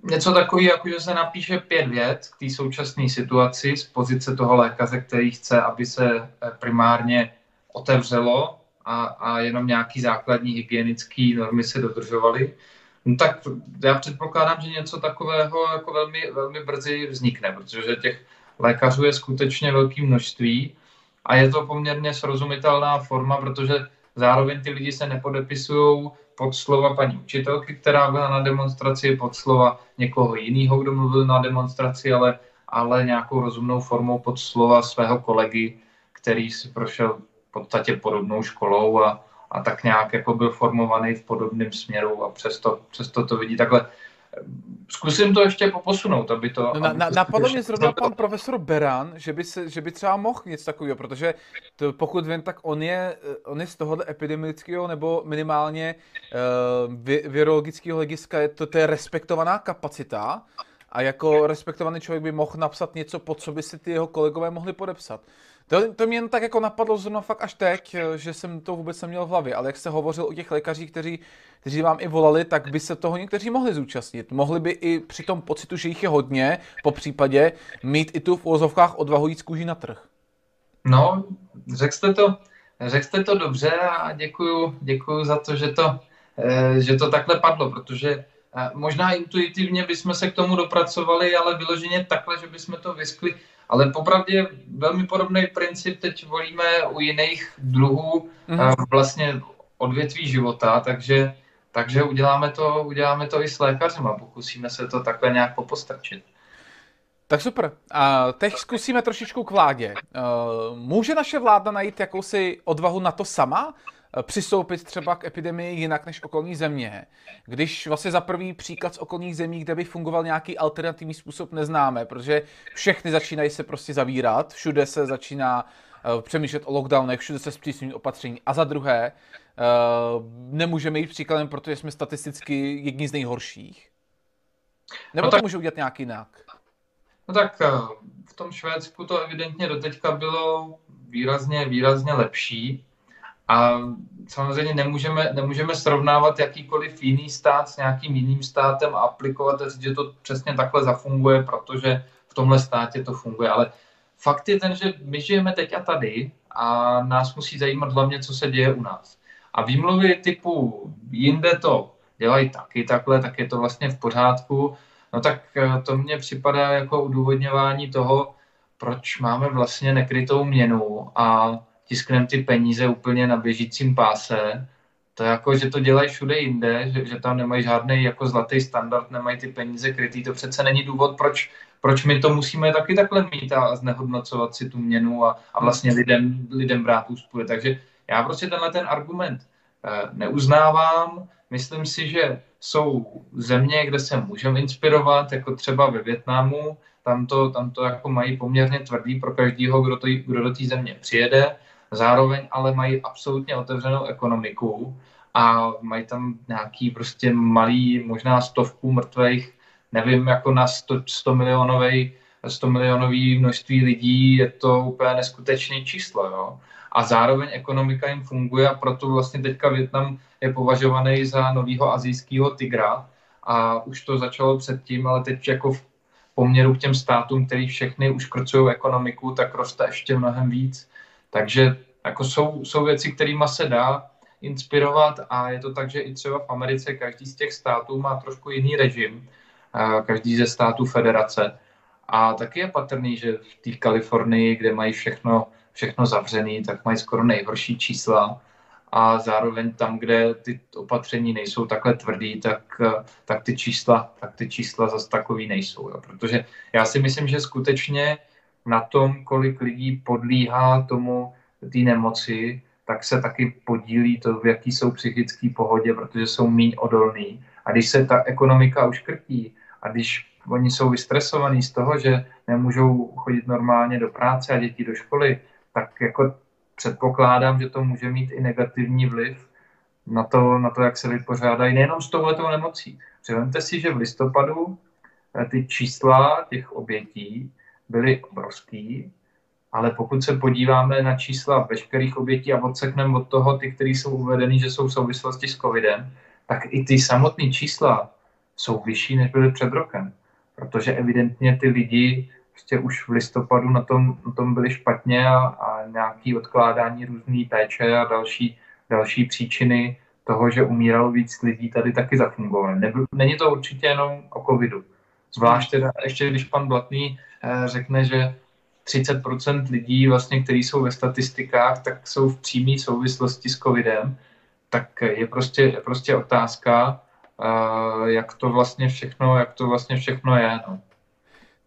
S2: Něco takový, jako že se napíše pět vět k té současné situaci z pozice toho lékaře, který chce, aby se eh, primárně otevřelo a, a jenom nějaký základní hygienické normy se dodržovaly, no tak já předpokládám, že něco takového jako velmi, velmi brzy vznikne, protože těch lékařů je skutečně velké množství a je to poměrně srozumitelná forma, protože zároveň ty lidi se nepodepisují pod slova paní učitelky, která byla na demonstraci, pod slova někoho jiného, kdo mluvil na demonstraci, ale, ale nějakou rozumnou formou pod slova svého kolegy, který si prošel v podstatě podobnou školou a, a tak nějak jako byl formovaný v podobném směru a přesto, přesto to vidí takhle. Zkusím to ještě poposunout, aby to...
S1: No, na, na, napadlo mě zrovna pan profesor Beran, že by, se, že by třeba mohl něco takového, protože to, pokud vím, tak on je, on je z tohohle epidemického nebo minimálně uh, virologického hlediska, je to, to je respektovaná kapacita a jako respektovaný člověk by mohl napsat něco, pod co by si ty jeho kolegové mohli podepsat. To, to mě tak jako napadlo zrovna fakt až teď, že jsem to vůbec neměl v hlavě, ale jak jste hovořil o těch lékařích, kteří, kteří vám i volali, tak by se toho někteří mohli zúčastnit. Mohli by i při tom pocitu, že jich je hodně, po případě mít i tu v úvozovkách odvahu jít z kůží na trh.
S2: No, řekl jste to, řekl jste to dobře a děkuju, děkuju za to, že to, eh, že to takhle padlo, protože možná intuitivně bychom se k tomu dopracovali, ale vyloženě takhle, že bychom to vyskli. Ale popravdě velmi podobný princip teď volíme u jiných druhů mm-hmm. vlastně odvětví života, takže, takže uděláme, to, uděláme to i s lékařem a pokusíme se to takhle nějak popostrčit.
S1: Tak super. A teď zkusíme trošičku k vládě. Může naše vláda najít jakousi odvahu na to sama? Přistoupit třeba k epidemii jinak než okolní země. Když vlastně za prvý příklad z okolních zemí, kde by fungoval nějaký alternativní způsob, neznáme, protože všechny začínají se prostě zavírat, všude se začíná přemýšlet o lockdownech, všude se zpřísňují opatření. A za druhé, nemůžeme jít příkladem, protože jsme statisticky jedni z nejhorších. Nebo no tak... to může udělat nějak jinak?
S2: No tak eh, v tom Švédsku to evidentně doteďka bylo výrazně, výrazně lepší. A samozřejmě nemůžeme, nemůžeme srovnávat jakýkoliv jiný stát s nějakým jiným státem a aplikovat že to přesně takhle zafunguje, protože v tomhle státě to funguje. Ale fakt je ten, že my žijeme teď a tady a nás musí zajímat hlavně, co se děje u nás. A výmluvy typu jinde to dělají taky takhle, tak je to vlastně v pořádku. No tak eh, to mně připadá jako udůvodňování toho, proč máme vlastně nekrytou měnu a tiskneme ty peníze úplně na běžícím páse. To jako, že to dělají všude jinde, že, že tam nemají žádný jako zlatý standard, nemají ty peníze krytý. To přece není důvod, proč, proč my to musíme taky takhle mít a znehodnocovat si tu měnu a, a vlastně lidem, lidem brát úspory. Takže já prostě tenhle ten argument eh, neuznávám. Myslím si, že jsou země, kde se můžeme inspirovat, jako třeba ve Větnamu, tam to, tam to jako mají poměrně tvrdý pro každého, kdo, to, kdo do té země přijede, zároveň ale mají absolutně otevřenou ekonomiku a mají tam nějaký prostě malý, možná stovku mrtvých, nevím, jako na 100, 100 milionový 100 milionový množství lidí, je to úplně neskutečné číslo. Jo? A zároveň ekonomika jim funguje a proto vlastně teďka Větnam je považovaný za novýho azijského tygra a už to začalo předtím, ale teď jako v poměru k těm státům, který všechny už krcují ekonomiku, tak roste ještě mnohem víc. Takže jako jsou, jsou věci, kterými se dá inspirovat a je to tak, že i třeba v Americe každý z těch států má trošku jiný režim, každý ze států federace. A taky je patrný, že v té Kalifornii, kde mají všechno, všechno zavřený, tak mají skoro nejhorší čísla a zároveň tam, kde ty opatření nejsou takhle tvrdý, tak, tak, ty, čísla, tak ty čísla zase takový nejsou. Jo. Protože já si myslím, že skutečně na tom, kolik lidí podlíhá tomu té nemoci, tak se taky podílí to, v jaký jsou psychické pohodě, protože jsou méně odolní. A když se ta ekonomika uškrtí a když oni jsou vystresovaní z toho, že nemůžou chodit normálně do práce a děti do školy, tak jako předpokládám, že to může mít i negativní vliv na to, na to jak se vypořádají nejenom s touhletou nemocí. Předvemte si, že v listopadu eh, ty čísla těch obětí byly obrovský, ale pokud se podíváme na čísla veškerých obětí a odsekneme od toho ty, které jsou uvedeny, že jsou v souvislosti s covidem, tak i ty samotné čísla jsou vyšší, než byly před rokem. Protože evidentně ty lidi prostě už v listopadu na tom, na tom byli špatně a, a nějaké odkládání různé péče a další, další příčiny toho, že umíralo víc lidí, tady taky zafungovaly. Není to určitě jenom o covidu. Zvlášť teda, ještě když pan Blatný eh, řekne, že 30% lidí, vlastně, kteří jsou ve statistikách, tak jsou v přímé souvislosti s covidem, tak je prostě, je prostě otázka, uh, jak to vlastně všechno, jak to vlastně všechno je. No.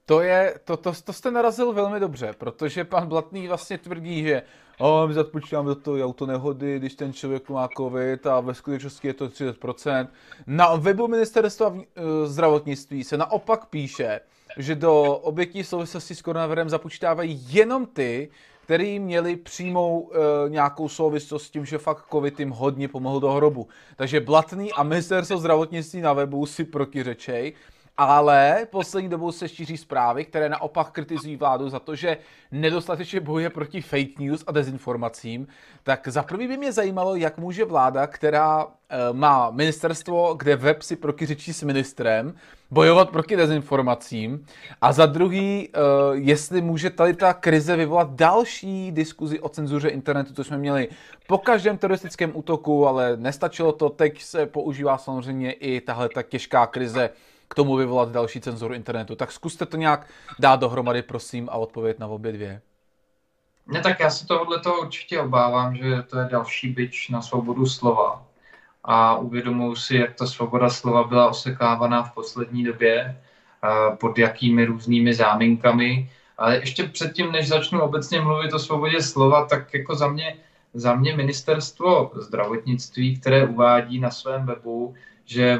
S1: To je, to, to, to jste narazil velmi dobře, protože pan Blatný vlastně tvrdí, že oh, my započítáme do toho auto nehody, když ten člověk má covid a ve skutečnosti je to 30%. Na webu ministerstva eh, zdravotnictví se naopak píše, že do obětí souvislosti s koronavirem započítávají jenom ty, který měli přímou e, nějakou souvislost s tím, že fakt covid jim hodně pomohl do hrobu. Takže Blatný a ministerstvo zdravotnictví na webu si protiřečej ale poslední dobou se šíří zprávy, které naopak kritizují vládu za to, že nedostatečně bojuje proti fake news a dezinformacím. Tak za prvý by mě zajímalo, jak může vláda, která e, má ministerstvo, kde web si prokyřičí s ministrem, bojovat proti dezinformacím. A za druhý, e, jestli může tady ta krize vyvolat další diskuzi o cenzuře internetu, to jsme měli po každém teroristickém útoku, ale nestačilo to. Teď se používá samozřejmě i tahle ta těžká krize k tomu vyvolat další cenzuru internetu. Tak zkuste to nějak dát dohromady, prosím, a odpovědět na obě dvě.
S2: Ne, tak já se tohle toho určitě obávám, že to je další byč na svobodu slova. A uvědomuji si, jak ta svoboda slova byla osekávaná v poslední době, pod jakými různými záminkami. Ale ještě předtím, než začnu obecně mluvit o svobodě slova, tak jako za mě, za mě ministerstvo zdravotnictví, které uvádí na svém webu, že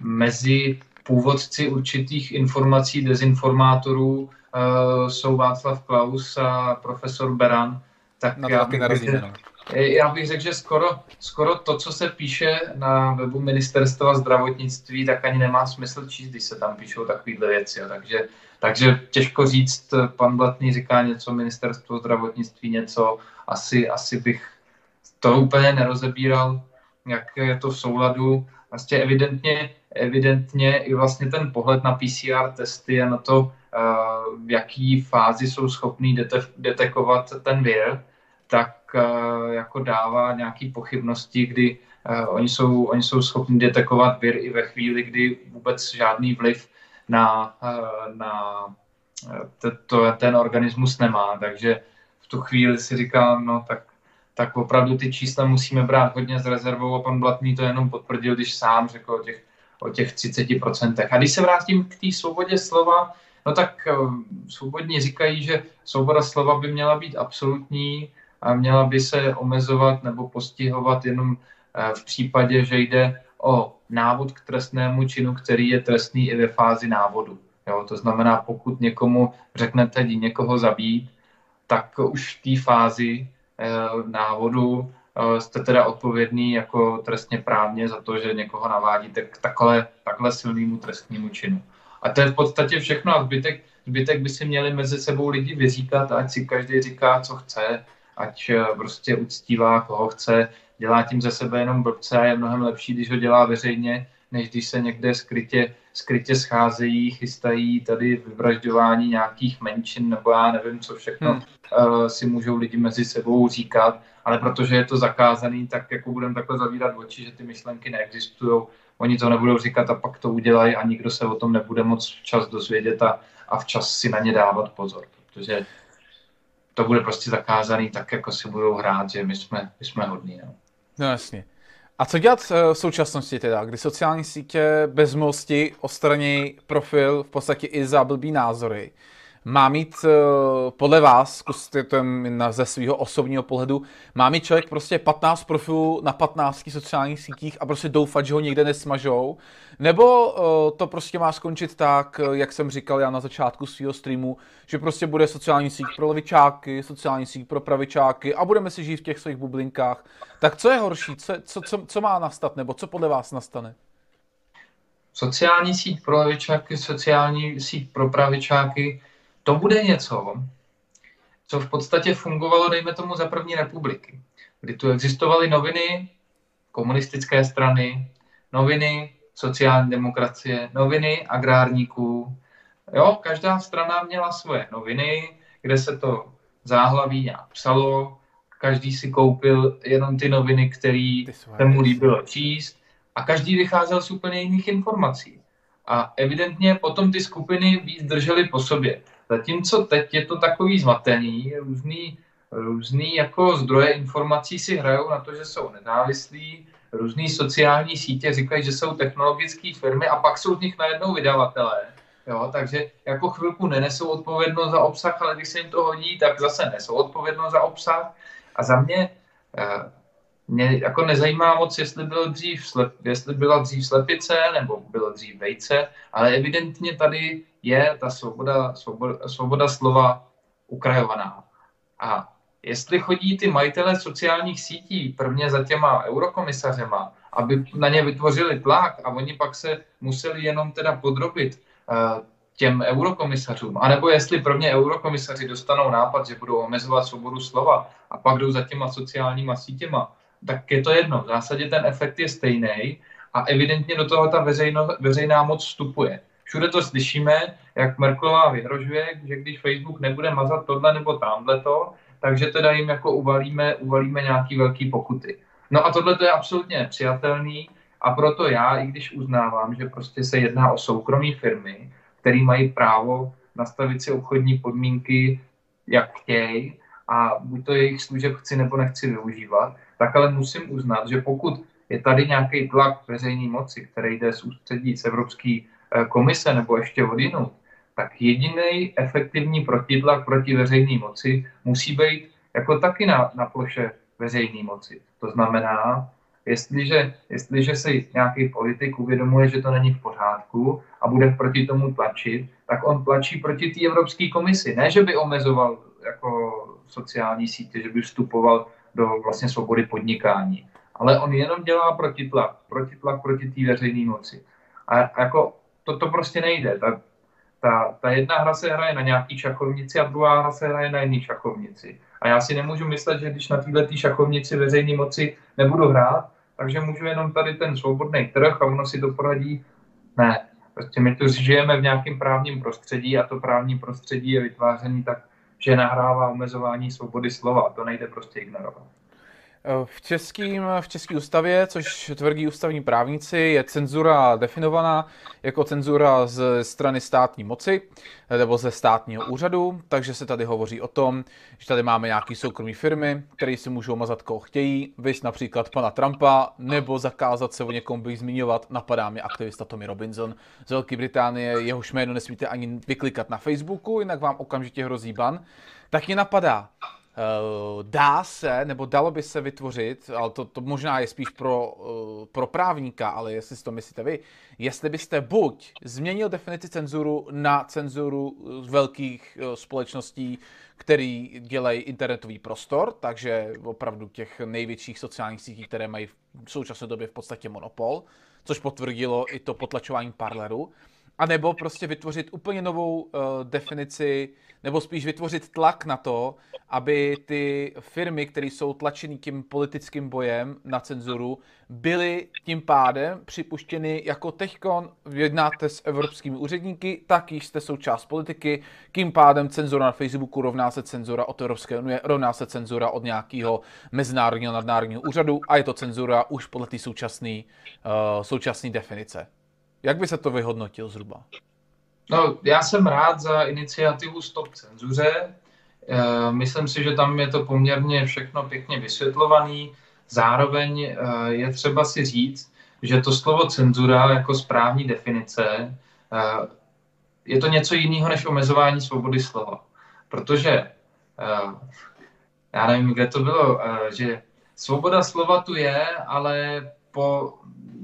S2: mezi původci určitých informací, dezinformátorů uh, jsou Václav Klaus a profesor Beran, tak
S1: Na
S2: já bych, řekl, já bych řekl, že skoro, skoro to, co se píše na webu ministerstva zdravotnictví, tak ani nemá smysl číst, když se tam píšou takovéhle věci. Jo. Takže, takže těžko říct, pan Blatný říká něco, ministerstvo zdravotnictví něco, asi, asi bych to úplně nerozebíral, jak je to v souladu. Vlastně evidentně evidentně i vlastně ten pohled na PCR testy a na to, eh, v jaký fázi jsou schopný detekovat ten vir, tak eh, jako dává nějaké pochybnosti, kdy eh, oni jsou, oni jsou schopni detekovat vir i ve chvíli, kdy vůbec žádný vliv na, na to, ten organismus nemá. Takže v tu chvíli si říkám, no tak, tak opravdu ty čísla musíme brát hodně s rezervou a pan Blatný to jenom potvrdil, když sám řekl o těch o těch 30%. A když se vrátím k té svobodě slova, no tak eh, svobodně říkají, že svoboda slova by měla být absolutní a měla by se omezovat nebo postihovat jenom eh, v případě, že jde o návod k trestnému činu, který je trestný i ve fázi návodu. Jo, to znamená, pokud někomu řeknete někoho zabít, tak už v té fázi e, návodu Eh, jste teda odpovědný jako trestně právně za to, že někoho navádíte k takhle, takhle silnému trestnímu činu. A to je v podstatě všechno a zbytek, zbytek by si měli mezi sebou lidi vyříkat, ať si každý říká, co chce, ať eh, prostě uctívá, koho chce, dělá tím ze sebe jenom blbce a je mnohem lepší, když ho dělá veřejně, než když se někde skrytě, skrytě scházejí, chystají tady vyvražďování nějakých menšin nebo já nevím, co všechno hmm. uh, si můžou lidi mezi sebou říkat ale protože je to zakázaný, tak jako budeme takhle zavírat oči, že ty myšlenky neexistují, oni to nebudou říkat a pak to udělají a nikdo se o tom nebude moc včas dozvědět a, a včas si na ně dávat pozor, protože to bude prostě zakázaný, tak jako si budou hrát, že my jsme, my jsme hodní. No.
S1: no jasně. A co dělat eh, v současnosti teda, kdy sociální sítě bezmosti ostraní profil v podstatě i za blbý názory? Má mít uh, podle vás, zkuste to ze svého osobního pohledu, má mít člověk prostě 15 profilů na 15 sociálních sítích a prostě doufat, že ho někde nesmažou, nebo uh, to prostě má skončit tak, eh, jak jsem říkal já na začátku svého streamu, že prostě bude sociální síť pro levičáky, sociální síť pro pravičáky a budeme si žít v těch svých bublinkách. Tak co je horší? Co, co, co, co má nastat? Nebo co podle vás nastane?
S2: Sociální síť pro levičáky, sociální síť pro pravičáky, to bude něco, co v podstatě fungovalo, dejme tomu, za první republiky, kdy tu existovaly noviny komunistické strany, noviny sociální demokracie, noviny agrárníků. Jo, každá strana měla svoje noviny, kde se to záhlaví nějak psalo, každý si koupil jenom ty noviny, které se mu líbilo číst a každý vycházel z úplně jiných informací. A evidentně potom ty skupiny víc držely po sobě. Zatímco teď je to takový zmatený, různý, různý jako zdroje informací si hrajou na to, že jsou nezávislí, různý sociální sítě říkají, že jsou technologické firmy a pak jsou z nich najednou vydavatelé. Jo, takže jako chvilku nenesou odpovědnost za obsah, ale když se jim to hodí, tak zase nesou odpovědnost za obsah. A za mě, eh, mě jako nezajímá moc, jestli, byl dřív slep, jestli byla dřív slepice nebo bylo dřív vejce, ale evidentně tady je ta svoboda, svoboda, svoboda slova ukrajovaná. A jestli chodí ty majitele sociálních sítí prvně za těma eurokomisařema, aby na ně vytvořili tlak a oni pak se museli jenom teda podrobit těm eurokomisařům, anebo jestli pro mě eurokomisaři dostanou nápad, že budou omezovat svobodu slova a pak jdou za těma sociálníma sítěma, tak je to jedno. V zásadě ten efekt je stejný a evidentně do toho ta veřejno, veřejná moc vstupuje. Všude to slyšíme, jak Merklová vyhrožuje, že když Facebook nebude mazat tohle nebo tamhle to, takže teda jim jako uvalíme, uvalíme nějaký velký pokuty. No a tohle to je absolutně nepřijatelný a proto já, i když uznávám, že prostě se jedná o soukromé firmy, které mají právo nastavit si obchodní podmínky, jak chtějí, a buď to jejich služeb chci nebo nechci využívat, tak ale musím uznat, že pokud je tady nějaký tlak veřejné moci, který jde z ústředí z Evropské eh, komise nebo ještě od tak jediný efektivní protitlak proti veřejné moci musí být jako taky na, na ploše veřejné moci. To znamená, jestliže, jestliže si nějaký politik uvědomuje, že to není v pořádku a bude proti tomu tlačit, tak on tlačí proti té Evropské komisi. Ne, že by omezoval jako sociální sítě, že by vstupoval do vlastně svobody podnikání, ale on jenom dělá protitlak, protitlak proti té veřejné moci. A jako to, to prostě nejde. Ta, ta, ta jedna hra se hraje na nějaký šachovnici a druhá hra se hraje na jiný šachovnici. A já si nemůžu myslet, že když na této šachovnici veřejné moci nebudu hrát, takže můžu jenom tady ten svobodný trh a ono si to poradí. Ne, prostě my tu žijeme v nějakém právním prostředí a to právní prostředí je vytvářený tak, že nahrává omezování svobody slova to nejde prostě ignorovat.
S1: V, českým, v české ústavě, což tvrdí ústavní právníci, je cenzura definovaná jako cenzura ze strany státní moci nebo ze státního úřadu, takže se tady hovoří o tom, že tady máme nějaké soukromé firmy, které si můžou mazat, koho chtějí, vys například pana Trumpa, nebo zakázat se o někom bych zmiňovat, napadá mě aktivista Tommy Robinson z Velké Británie, jehož jméno nesmíte ani vyklikat na Facebooku, jinak vám okamžitě hrozí ban. Tak mě napadá, Eh, dá se, nebo dalo by se vytvořit, ale to, to možná je spíš pro, eh, pro právníka, ale jestli si to myslíte vy, jestli byste buď změnil definici cenzuru na cenzuru z velkých eh, společností, který dělají internetový prostor, takže opravdu těch největších sociálních sítí, které mají v současné době v podstatě monopol, což potvrdilo i to potlačování parleru, a nebo prostě vytvořit úplně novou uh, definici, nebo spíš vytvořit tlak na to, aby ty firmy, které jsou tlačeny tím politickým bojem na cenzuru, byly tím pádem připuštěny jako teďkon jednáte s evropskými úředníky, tak již jste součást politiky, tím pádem cenzura na Facebooku rovná se cenzura od Evropské unie, rovná se cenzura od nějakého mezinárodního nadnárodního úřadu a je to cenzura už podle té současné uh, současné definice. Jak by se to vyhodnotil zhruba?
S2: No, já jsem rád za iniciativu Stop cenzuře. Eh, myslím si, že tam je to poměrně všechno pěkně vysvětlovaný. Zároveň eh, je třeba si říct, že to slovo cenzura jako správní definice eh, je to něco jiného než omezování svobody slova. Protože já nevím, kde to bylo, že svoboda slova tu je, ale po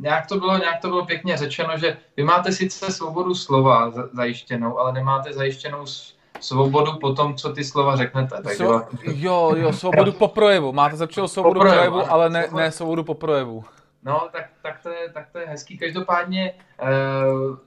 S2: nějak to bylo, nějak to bylo pěkně řečeno, že vy máte sice svobodu slova zajištěnou, ale nemáte zajištěnou svobodu po tom, co ty slova řeknete. Tak
S1: so, jo, jo, svobodu po projevu. Máte zajištěnou svobodu po projevu, projevu ale ne, ne svobodu po projevu.
S2: No, tak, tak, to je, tak to je hezký. Každopádně eh,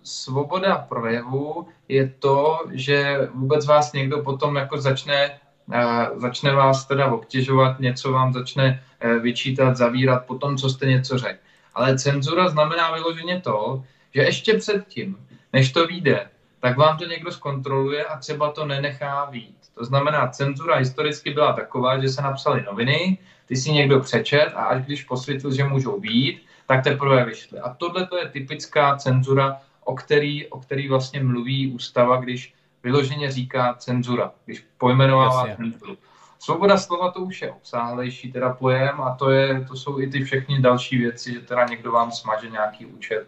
S2: svoboda projevu je to, že vůbec vás někdo potom jako začne, eh, začne vás teda obtěžovat, něco vám začne vyčítat, zavírat po tom, co jste něco řekl. Ale cenzura znamená vyloženě to, že ještě předtím, než to vyjde, tak vám to někdo zkontroluje a třeba to nenechá vít. To znamená, cenzura historicky byla taková, že se napsaly noviny, ty si někdo přečet a až když posvětil, že můžou být, tak teprve vyšly. A tohle to je typická cenzura, o který, o který vlastně mluví ústava, když vyloženě říká cenzura, když pojmenovává cenzuru. Svoboda slova to už je obsáhlejší teda pojem a to, je, to jsou i ty všechny další věci, že teda někdo vám smaže nějaký účet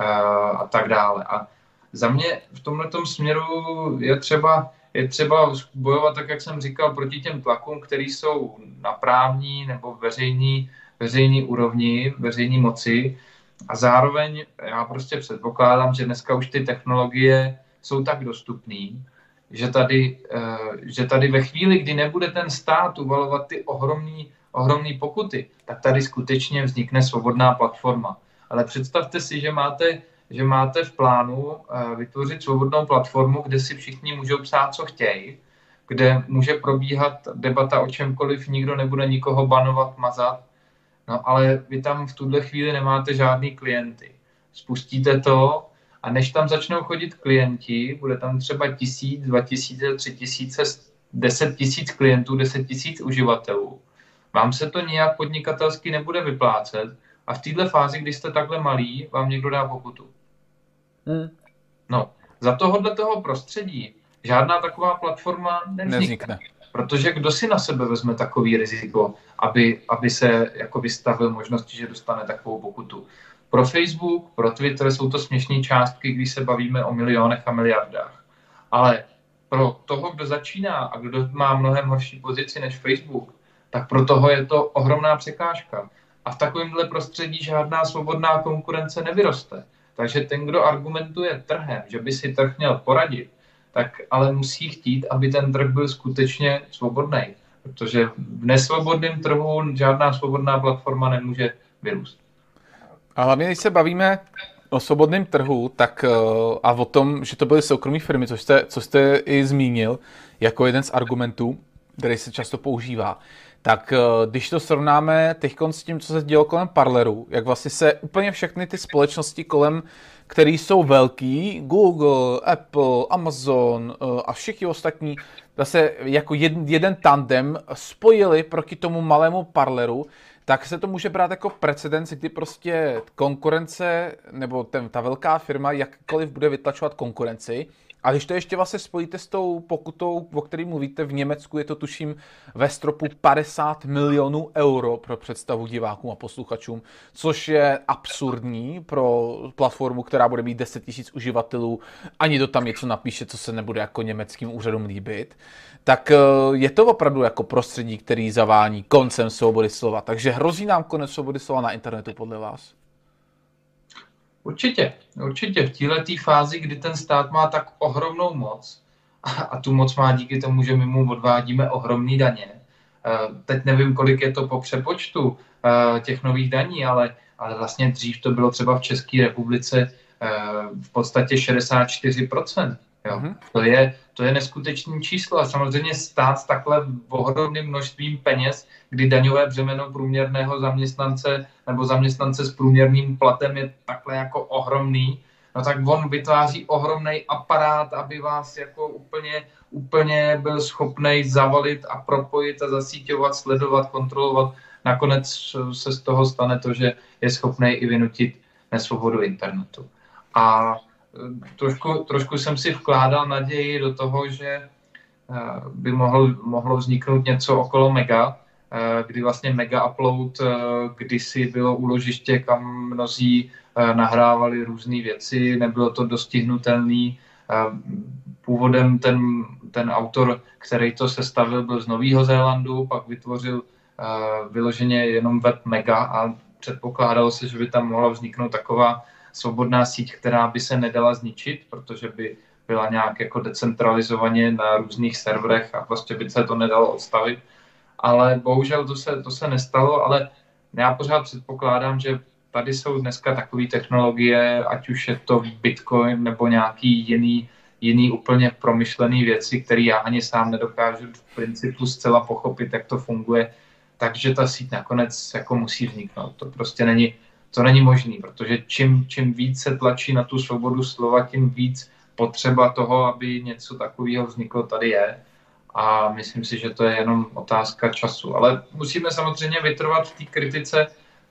S2: uh, a tak dále. A za mě v tomhle směru je třeba, je třeba bojovat, tak jak jsem říkal, proti těm tlakům, které jsou na právní nebo veřejný, veřejný úrovni, veřejné moci. A zároveň já prostě předpokládám, že dneska už ty technologie jsou tak dostupné, že tady, eh, že tady ve chvíli, kdy nebude ten stát uvalovat ty ohromné ohromný pokuty, tak tady skutečně vznikne svobodná platforma. Ale představte si, že máte že máte v plánu eh, vytvořit svobodnou platformu, kde si všichni můžou psát, co chtějí, kde může probíhat debata o čemkoliv, nikdo nebude nikoho banovat, mazat, no ale vy tam v tuhle chvíli nemáte žádný klienty. Spustíte to a než tam začnou chodit klienti, bude tam třeba tisíc, dva tisíce, tři tisíce, deset tisíc klientů, deset tisíc uživatelů. Vám se to nějak podnikatelsky nebude vyplácet a v této fázi, kdy jste takhle malý, vám někdo dá pokutu. Hmm. No, za tohohle toho prostředí žádná taková platforma nevznikne. nevznikne. Protože kdo si na sebe vezme takový riziko, aby, aby se jako vystavil možnosti, že dostane takovou pokutu. Pro Facebook, pro Twitter jsou to směšné částky, když se bavíme o milionech a miliardách. Ale pro toho, kdo začíná a kdo má mnohem horší pozici než Facebook, tak pro toho je to ohromná překážka. A v takovémhle prostředí žádná svobodná konkurence nevyroste. Takže ten, kdo argumentuje trhem, že by si trh měl poradit, tak ale musí chtít, aby ten trh byl skutečně svobodný. Protože v nesvobodném trhu žádná svobodná platforma nemůže vyrůst.
S1: A hlavně, když se bavíme o svobodném trhu tak, eh, a o tom, že to byly soukromé firmy, což jste, co jste i zmínil, jako jeden z argumentů, který se často používá, tak eh, když to srovnáme teď s tím, co se dělo kolem Parleru, jak vlastně se úplně všechny ty společnosti kolem, které jsou velký, Google, Apple, Amazon eh, a všichni ostatní, zase jako jeden, jeden tandem spojili proti tomu malému Parleru, tak se to může brát jako precedens, kdy prostě konkurence nebo ten, ta velká firma jakkoliv bude vytlačovat konkurenci, a když to ještě vlastně spojíte s tou pokutou, o které mluvíte v Německu, je to tuším ve stropu 50 milionů euro pro představu divákům a posluchačům, což je absurdní pro platformu, která bude mít 10 000 uživatelů, ani to tam něco napíše, co se nebude jako německým úřadům líbit, tak eh, je to opravdu jako prostředí, který zavání koncem svobody slova. Takže hrozí nám konec svobody slova na internetu podle vás?
S2: Určitě, určitě. V této fázi, kdy ten stát má tak ohromnou moc, a, tu moc má díky tomu, že my mu odvádíme ohromné daně. Eh, teď nevím, kolik je to po přepočtu eh, těch nových daní, ale, ale vlastně dřív to bylo třeba v České republice eh, v podstatě 64%. Jo. Mm-hmm. To, je, to je neskutečné číslo a samozřejmě stát s takhle ohromným množstvím peněz, kdy daňové břemeno průměrného zaměstnance nebo zaměstnance s průměrným platem je takhle jako ohromný, no tak on vytváří ohromný aparát, aby vás jako úplně, úplně byl schopný zavalit a propojit a zasíťovat, sledovat, kontrolovat. Nakonec se z toho stane to, že je schopný i vynutit nesvobodu internetu. A trošku, trošku jsem si vkládal naději do toho, že eh, by mohl, mohlo vzniknout něco okolo Mega, eh, kdy vlastně Mega Upload eh, kdysi bylo úložiště, kam mnozí nahrávali různé věci, nebylo to dostihnutelný. Původem ten, ten autor, který to sestavil, byl z Nového Zélandu, pak vytvořil vyloženě jenom web Mega a předpokládalo se, že by tam mohla vzniknout taková svobodná síť, která by se nedala zničit, protože by byla nějak jako decentralizovaně na různých serverech a prostě by se to nedalo odstavit. Ale bohužel to se, to se nestalo, ale já pořád předpokládám, že tady jsou dneska takové technologie, ať už je to Bitcoin nebo nějaký jiný, jiný úplně promyšlený věci, které já ani sám nedokážu v principu zcela pochopit, jak to funguje, takže ta síť nakonec jako musí vzniknout. To prostě není, to není možný, protože čím, čím víc se tlačí na tu svobodu slova, tím víc potřeba toho, aby něco takového vzniklo, tady je. A myslím si, že to je jenom otázka času. Ale musíme samozřejmě vytrvat v té kritice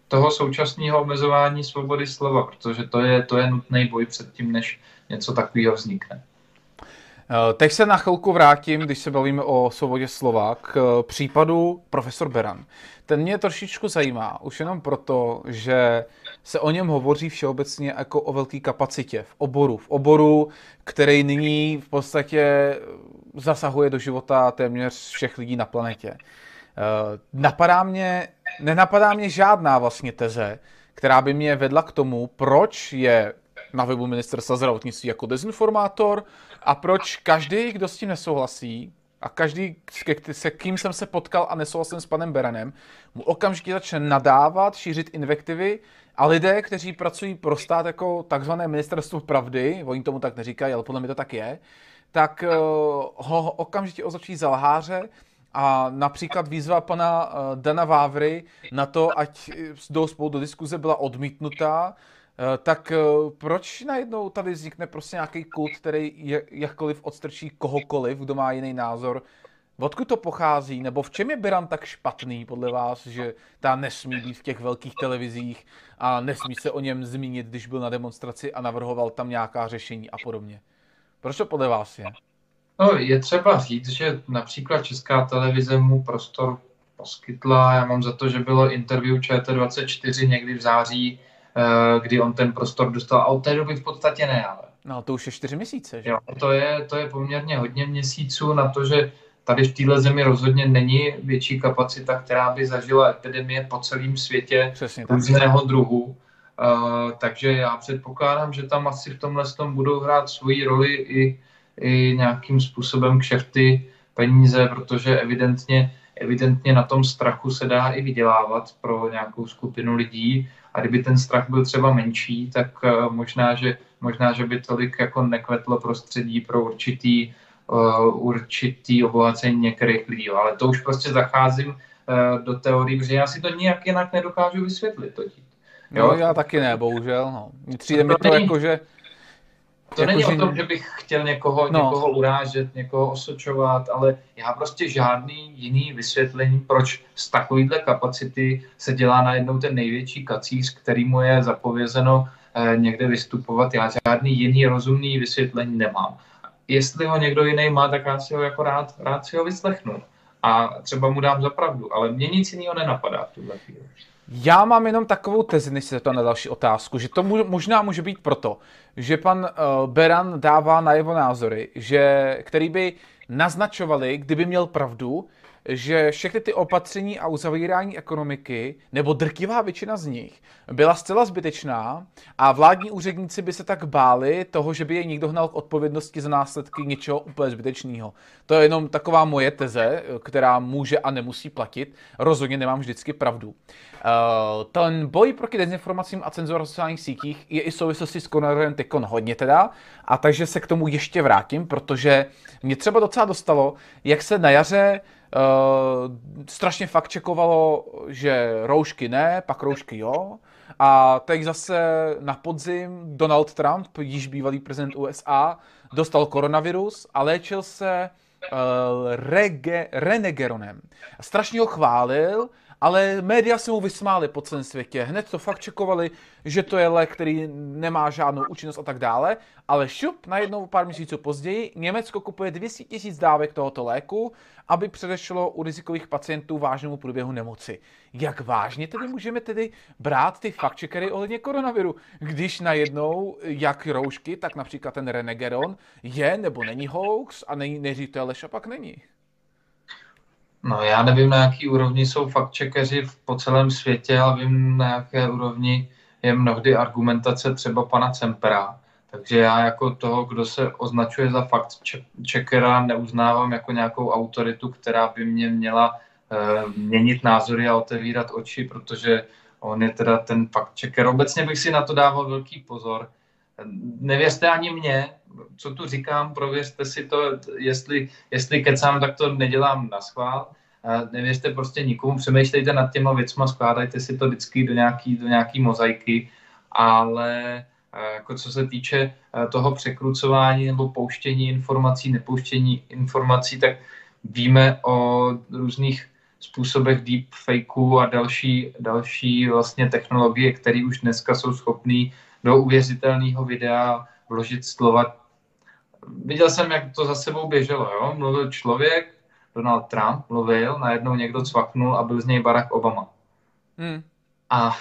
S2: toho současného omezování svobody slova, protože to je, to je nutný boj před tím, než něco takového vznikne.
S1: Eh, teď se na chvilku vrátím, když se bavíme o svobodě slova, k eh, případu profesor Beran. Ten mě trošičku zajímá, už jenom proto, že se o něm hovoří všeobecně jako o velké kapacitě v oboru. V oboru, který nyní v podstatě zasahuje do života téměř všech lidí na planetě. Eh, napadá mě, nenapadá mě žádná vlastně teze, která by mě vedla k tomu, proč je na webu ministerstva zdravotnictví jako dezinformátor a proč každý, kdo s tím nesouhlasí, a každý, se kým jsem se potkal a nesouhlasím s panem Beranem, mu okamžitě začne nadávat, šířit invektivy a lidé, kteří pracují pro stát jako takzvané ministerstvo pravdy, oni tomu tak neříkají, ale podle mě to tak je, tak uh, ho okamžitě označí za lháře a například výzva pana uh, Dana Vávry na to, ať jdou spolu do diskuze, byla odmítnutá. Uh, tak uh, proč najednou tady vznikne prostě nějaký kult, který je, jakkoliv odstrčí kohokoliv, kdo má jiný názor? Odkud to pochází? Nebo v čem je Biran tak špatný podle vás, že ta nesmí být v těch velkých televizích a nesmí se o něm zmínit, když byl na demonstraci a navrhoval tam nějaká řešení a podobně? Proč to podle vás je?
S2: No, je třeba říct, že například Česká televize mu prostor poskytla. Já mám za to, že bylo interview ČT24 někdy v září, eh, kdy on ten prostor dostal. A od té doby v podstatě ne, ale.
S1: No, to už je čtyři měsíce, že?
S2: Jo, to je, to je poměrně hodně měsíců na to, že tady v téhle zemi rozhodně není větší kapacita, která by zažila epidemie po celém světě různého druhu. Uh, takže já předpokládám, že tam asi v tomhle tom budou hrát svoji roli i, i nějakým způsobem kšefty, peníze, protože evidentně, evidentně na tom strachu se dá i vydělávat pro nějakou skupinu lidí a kdyby ten strach byl třeba menší, tak uh, možná, že, možná, že by tolik jako nekvetlo prostředí pro určitý, uh, určitý obohacení některých lidí. Ale to už prostě zacházím uh, do teorii, protože já si to nijak jinak nedokážu vysvětlit totiž.
S1: Jo, jo já taky ne, bohužel. No. Přijde mi to, to jako, že...
S2: To jako, není že... o tom, že bych chtěl někoho, no. někoho urážet, někoho osočovat, ale já prostě žádný jiný vysvětlení, proč z takovýhle kapacity se dělá najednou ten největší kacíř, který mu je zapovězeno eh, někde vystupovat. Já žádný jiný rozumný vysvětlení nemám. Jestli ho někdo jiný má, tak já si ho jako rád, rád si ho vyslechnu. A třeba mu dám za pravdu, ale mě nic jiného nenapadá v tuhle chvíli.
S1: Já mám jenom takovou tezi, než se to na další otázku, že to možná může být proto, že pan uh, Beran dává na jeho názory, že, který by naznačovali, kdyby měl pravdu, že všechny ty opatření a uzavírání ekonomiky, nebo drtivá většina z nich, byla zcela zbytečná a vládní úředníci by se tak báli toho, že by je někdo hnal k odpovědnosti za následky něčeho úplně zbytečného. To je jenom taková moje teze, která může a nemusí platit. Rozhodně nemám vždycky pravdu. Uh, ten boj proti dezinformacím a cenzura na sociálních sítích je i v souvislosti s Connorem Tekon hodně teda, a takže se k tomu ještě vrátím, protože mě třeba docela dostalo, jak se na jaře Uh, strašně fakt čekovalo, že roušky ne, pak roušky jo. A teď zase na podzim Donald Trump, již bývalý prezident USA, dostal koronavirus a léčil se uh, rege, Renegeronem. Strašně ho chválil, ale média se mu vysmály po celém světě. Hned to fakt čekovali, že to je lék, který nemá žádnou účinnost a tak dále. Ale šup, najednou pár měsíců později, Německo kupuje 200 tisíc dávek tohoto léku, aby předešlo u rizikových pacientů vážnému průběhu nemoci. Jak vážně tedy můžeme tedy brát ty fact-checkery ohledně koronaviru, když najednou jak roušky, tak například ten Renegeron je nebo není hoax a není, neří to lež a pak není?
S2: No já nevím, na jaký úrovni jsou fact-checkeři po celém světě, ale vím, na jaké úrovni je mnohdy argumentace třeba pana Cempera. Takže já jako toho, kdo se označuje za fact-checkera, neuznávám jako nějakou autoritu, která by mě měla e, měnit názory a otevírat oči, protože on je teda ten fact-checker. Obecně bych si na to dával velký pozor. Nevěřte ani mě, co tu říkám, prověřte si to, jestli, jestli kecám, tak to nedělám na schvál. Nevěřte prostě nikomu, přemýšlejte nad těma věcma, skládajte si to vždycky do nějaký, do nějaký mozaiky, ale jako co se týče toho překrucování nebo pouštění informací, nepouštění informací, tak víme o různých způsobech deepfakeů a další, další vlastně technologie, které už dneska jsou schopné do uvěřitelného videa vložit slova viděl jsem, jak to za sebou běželo. Jo? Mluvil člověk, Donald Trump mluvil, najednou někdo cvaknul a byl z něj Barack Obama. Hmm. A,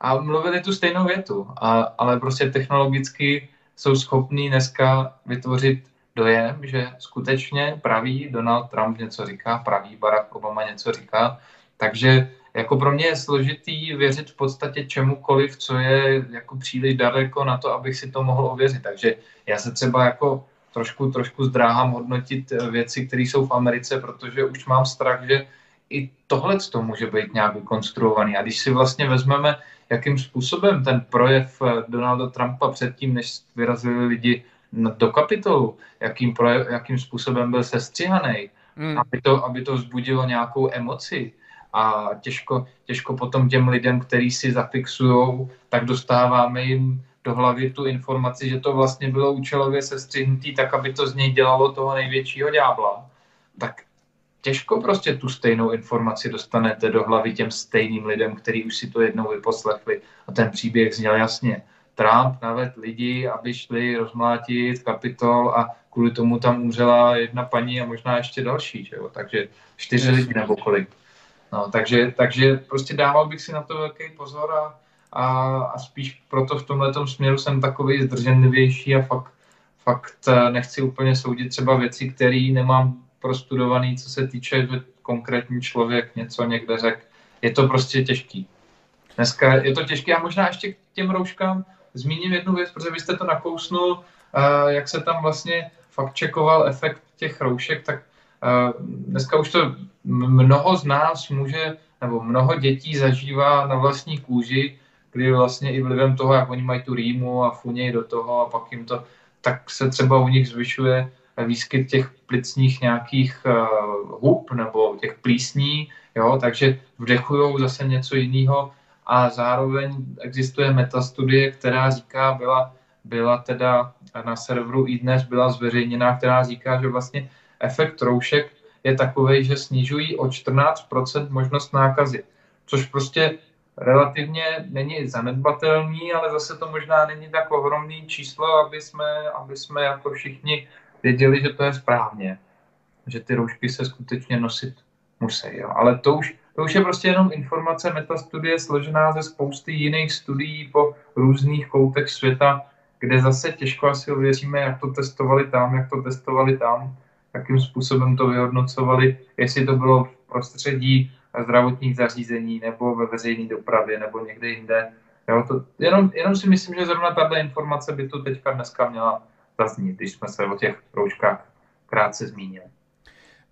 S2: a mluvili tu stejnou větu, a, ale prostě technologicky jsou schopní dneska vytvořit dojem, že skutečně pravý Donald Trump něco říká, pravý Barack Obama něco říká. Takže jako pro mě je složitý věřit v podstatě čemukoliv, co je jako příliš daleko na to, abych si to mohl ověřit. Takže já se třeba jako trošku, trošku zdráhám hodnotit věci, které jsou v Americe, protože už mám strach, že i tohle to může být nějak vykonstruovaný. A když si vlastně vezmeme, jakým způsobem ten projev Donalda Trumpa předtím, než vyrazili lidi do kapitolu, jakým, projev, jakým způsobem byl sestříhaný, hmm. aby, to, aby to vzbudilo nějakou emoci. A těžko, těžko potom těm lidem, kteří si zafixují, tak dostáváme jim do hlavy tu informaci, že to vlastně bylo účelově sestřihnutý, tak aby to z něj dělalo toho největšího ďábla. Tak těžko prostě tu stejnou informaci dostanete do hlavy těm stejným lidem, kteří už si to jednou vyposlechli. A ten příběh zněl jasně. Trump naved lidi, aby šli rozmlátit kapitol a kvůli tomu tam umřela jedna paní a možná ještě další, že jo? takže čtyři lidi nebo kolik. No, takže, takže prostě dával bych si na to velký pozor a, a, a spíš proto v tomhle směru jsem takový zdrženlivější a fakt, fakt eh, nechci úplně soudit třeba věci, které nemám prostudovaný, co se týče, konkrétní člověk něco někde řekl. Je to prostě těžký. Dneska je to těžké a možná ještě k těm rouškám zmíním jednu věc, protože vy jste to nakousnul, eh, jak se tam vlastně fakt čekoval efekt těch roušek, tak dneska už to mnoho z nás může, nebo mnoho dětí zažívá na vlastní kůži, kdy vlastně i vlivem toho, jak oni mají tu rýmu a funějí do toho a pak jim to, tak se třeba u nich zvyšuje výskyt těch plicních nějakých uh, hub nebo těch plísní, jo, takže vdechují zase něco jiného. A zároveň existuje metastudie, která říká, byla, byla teda na serveru i dnes byla zveřejněná, která říká, že vlastně efekt roušek je takový, že snižují o 14% možnost nákazy, což prostě relativně není zanedbatelný, ale zase to možná není tak ohromný číslo, aby jsme, aby jsme jako všichni věděli, že to je správně, že ty roušky se skutečně nosit musí. Jo. Ale to už, to už je prostě jenom informace metastudie složená ze spousty jiných studií po různých koutech světa, kde zase těžko asi uvěříme, jak to testovali tam, jak to testovali tam, jakým způsobem to vyhodnocovali, jestli to bylo v prostředí zdravotních zařízení nebo ve veřejné dopravě nebo někde jinde. Jo, to, jenom, jenom si myslím, že zrovna tato informace by tu teďka dneska měla zaznít, když jsme se o těch rouškách krátce zmínili.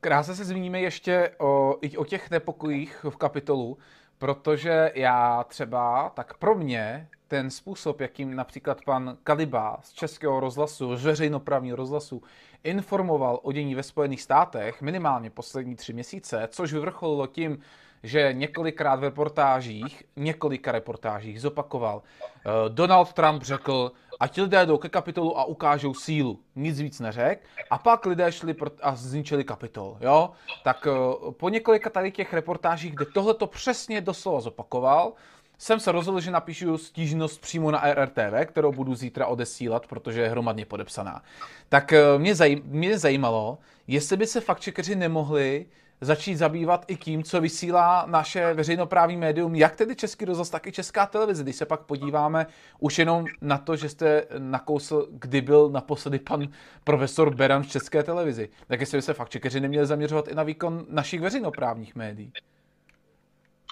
S1: Krátce se zmíníme ještě o, i o těch nepokojích v kapitolu, protože já třeba, tak pro mě ten způsob, jakým například pan Kaliba z Českého rozhlasu, z veřejnoprávního rozhlasu, informoval o dění ve Spojených státech minimálně poslední tři měsíce, což vyvrcholilo tím, že několikrát v reportážích, několika reportážích zopakoval, eh, Donald Trump řekl, ať lidé jdou ke kapitolu a ukážou sílu. Nic víc neřek. A pak lidé šli a zničili kapitol. Jo? Tak eh, po několika tady těch reportážích, kde tohle to přesně doslova zopakoval, jsem se rozhodl, že napíšu stížnost přímo na RRTV, kterou budu zítra odesílat, protože je hromadně podepsaná. Tak eh, mě, zaj- mě zajímalo, jestli by se fakt nemohli začít zabývat i tím, co vysílá naše veřejnoprávní médium, jak tedy Český rozhlas, tak i Česká televize. Když se pak podíváme už jenom na to, že jste nakousl, kdy byl naposledy pan profesor Beran v České televizi, tak jestli by se fakt čekeři neměli zaměřovat i na výkon našich veřejnoprávních médií.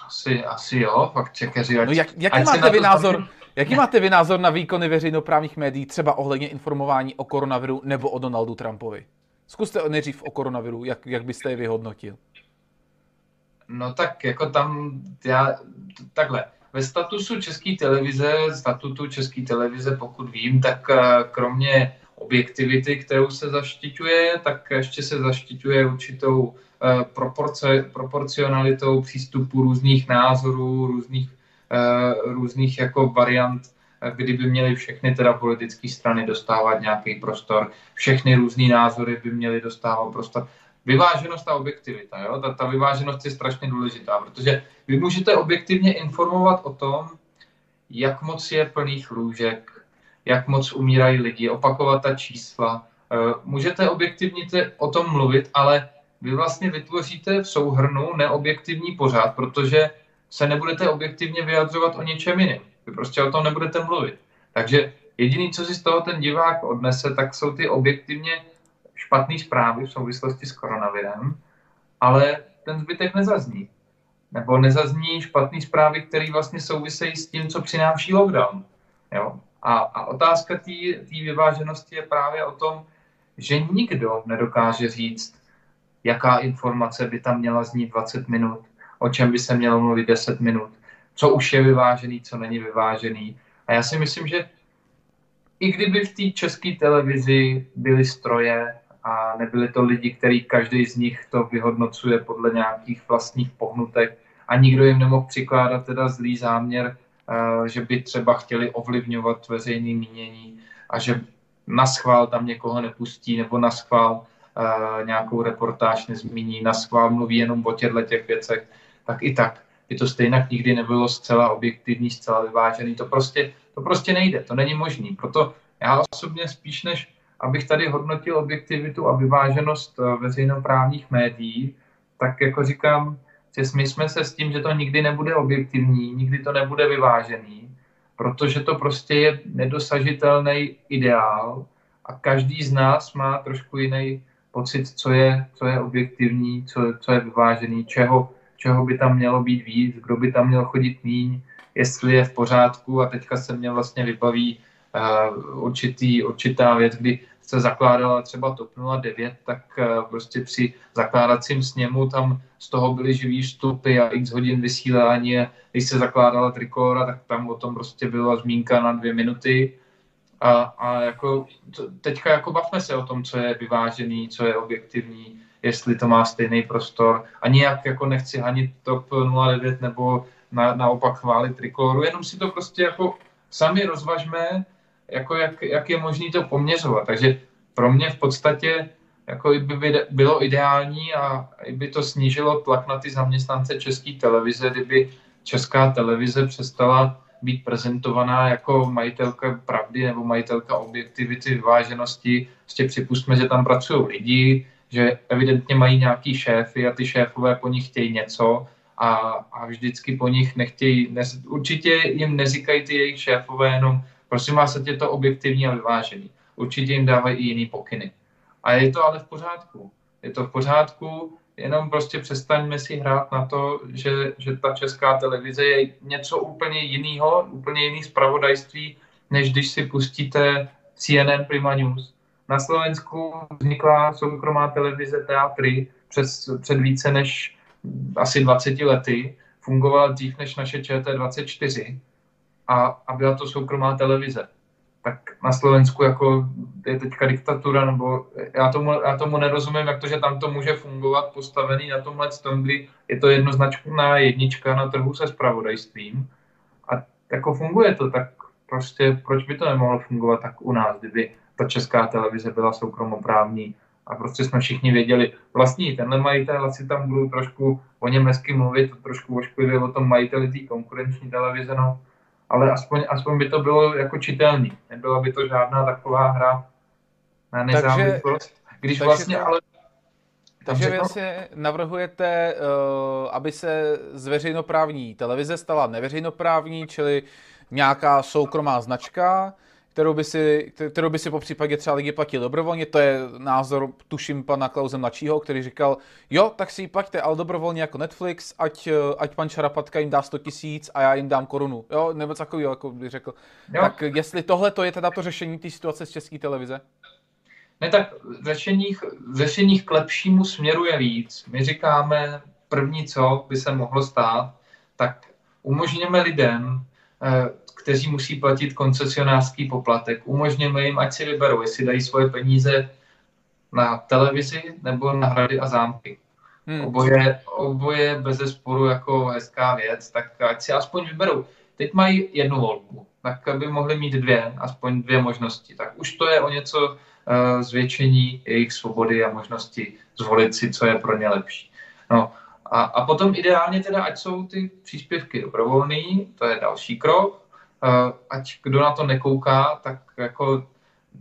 S2: Asi, asi jo, fakt čekeři.
S1: Ať, no jak, jaký, máte vy názor, jaký máte vy názor na výkony veřejnoprávních médií, třeba ohledně informování o koronaviru nebo o Donaldu Trumpovi? Zkuste nejdřív o koronaviru, jak, jak byste je vyhodnotil?
S2: No tak jako tam, já, takhle, ve statusu České televize, statutu České televize, pokud vím, tak eh, kromě objektivity, kterou se zaštiťuje, tak ještě se zaštiťuje určitou proporce, proporcionalitou přístupu různých názorů, různých, eh, různých jako variant kdyby měly všechny teda politické strany dostávat nějaký prostor, všechny různé názory by měly dostávat prostor. Vyváženost a objektivita, jo? Ta, ta vyváženost je strašně důležitá, protože vy můžete objektivně informovat o tom, jak moc je plných lůžek, jak moc umírají lidi, opakovat ta čísla. Eh, můžete objektivně o tom mluvit, ale vy vlastně vytvoříte v souhrnu neobjektivní pořád, protože se nebudete objektivně vyjadřovat o něčem jiném. Vy prostě o tom nebudete mluvit. Takže jediný, co si z toho ten divák odnese, tak jsou ty objektivně špatné zprávy v souvislosti s koronavirem, ale ten zbytek nezazní. Nebo nezazní špatné zprávy, které vlastně souvisejí s tím, co přináší lockdown. Jo? A, a otázka té vyváženosti je právě o tom, že nikdo nedokáže říct, jaká informace by tam měla znít 20 minut, o čem by se mělo mluvit 10 minut, co už je vyvážený, co není vyvážený. A já si myslím, že i kdyby v té české televizi byly stroje a nebyly to lidi, který každý z nich to vyhodnocuje podle nějakých vlastních pohnutek a nikdo jim nemohl přikládat teda zlý záměr, eh, že by třeba chtěli ovlivňovat veřejné mínění a že na schvál tam někoho nepustí nebo na schvál nějakou reportáž nezmíní, na schvál mluví jenom o těchto těch věcech, tak i tak by to stejně nikdy nebylo zcela objektivní, zcela vyvážený. To prostě, to prostě nejde, to není možný. Proto já osobně spíš než abych tady hodnotil objektivitu a vyváženost eh, veřejnoprávních médií, tak jako říkám, že jsme se s tím, že to nikdy nebude objektivní, nikdy to nebude vyvážený, protože to prostě je nedosažitelný ideál a každý z nás má trošku jiný pocit, co je, co je objektivní, co, co je vyvážený, čeho, čeho by tam mělo být víc, kdo by tam měl chodit míň, jestli je v pořádku. A teďka se mě vlastně vybaví uh, určitý, určitá věc, kdy se zakládala třeba TOP 09, tak uh, prostě při zakládacím sněmu tam z toho byly živý vstupy a x hodin vysílání. Když se zakládala trikora, tak tam o tom prostě byla zmínka na dvě minuty a, a jako teďka jako bavme se o tom, co je vyvážený, co je objektivní, jestli to má stejný prostor. A nijak jako nechci hanit TOP 09 nebo na, naopak chválit trikoru, jenom si to prostě jako sami rozvažme, jako jak, jak je možné to poměřovat. Takže pro mě v podstatě jako by bylo ideální a by to snížilo tlak na ty zaměstnance České televize, kdyby Česká televize přestala být prezentovaná jako majitelka pravdy nebo majitelka objektivity, vyváženosti. Prostě připustme, že tam pracují lidi, že evidentně mají nějaký šéfy a ty šéfové po nich chtějí něco a, a vždycky po nich nechtějí, ne, určitě jim neříkají ty jejich šéfové jenom, prosím vás, je to objektivní a vyvážený. Určitě jim dávají i jiný pokyny. A je to ale v pořádku. Je to v pořádku, jenom prostě přestaňme si hrát na to, že, že ta česká televize je něco úplně jiného, úplně jiný zpravodajství, než když si pustíte CNN Prima News. Na Slovensku vznikla soukromá televize Teatry před, před více než asi 20 lety. Fungovala dřív než naše ČT24 a, a byla to soukromá televize tak na Slovensku jako je teďka diktatura, nebo já tomu, já tomu nerozumím, jak to, že tam to může fungovat postavený na tomhle tom, kdy je to jednoznačná jednička na trhu se spravodajstvím. A jako funguje to, tak prostě proč by to nemohlo fungovat tak u nás, kdyby ta česká televize byla soukromoprávní? A prostě jsme všichni věděli, vlastní tenhle majitel, asi tam budou trošku o něm hezky mluvit, trošku ošklivě o tom majiteli té konkurenční televize, no ale aspoň, aspoň by to bylo jako čitelný. Nebyla by to žádná taková hra na nezávislost. Když takže vlastně to, ale...
S1: Takže vy si navrhujete, uh, aby se z veřejnoprávní televize stala neveřejnoprávní, čili nějaká soukromá značka, kterou by si, kterou by si po případě třeba lidi platili dobrovolně. To je názor, tuším, pana Klauze mladšího, který říkal, jo, tak si ji plaťte, ale dobrovolně jako Netflix, ať, ať pan Šarapatka jim dá 100 tisíc a já jim dám korunu. Jo, nebo takový, jako by řekl. Jo. Tak jestli tohle to je teda to řešení té situace z české televize?
S2: Ne, tak řešeních, řešeních k lepšímu směru je víc. My říkáme, první, co by se mohlo stát, tak umožněme lidem eh, kteří musí platit koncesionářský poplatek. Umožněme jim, ať si vyberou, jestli dají svoje peníze na televizi nebo na hrady a zámky. Hmm. Oboje, oboje bez sporu jako hezká věc, tak ať si aspoň vyberou. Teď mají jednu volbu, tak aby mohli mít dvě, aspoň dvě možnosti. Tak už to je o něco uh, zvětšení jejich svobody a možnosti zvolit si, co je pro ně lepší. No, a, a potom ideálně teda, ať jsou ty příspěvky dobrovolný, to je další krok, ať kdo na to nekouká, tak jako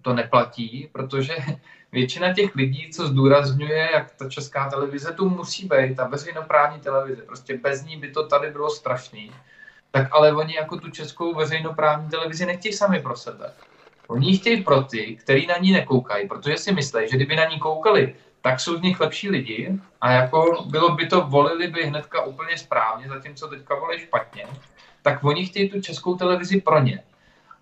S2: to neplatí, protože většina těch lidí, co zdůrazňuje, jak ta česká televize tu musí být, ta veřejnoprávní televize, prostě bez ní by to tady bylo strašný, tak ale oni jako tu českou veřejnoprávní televizi nechtějí sami pro sebe. Oni chtějí pro ty, kteří na ní nekoukají, protože si myslí, že kdyby na ní koukali, tak jsou z nich lepší lidi a jako bylo by to, volili by hnedka úplně správně, zatímco teďka volí špatně tak oni chtějí tu českou televizi pro ně.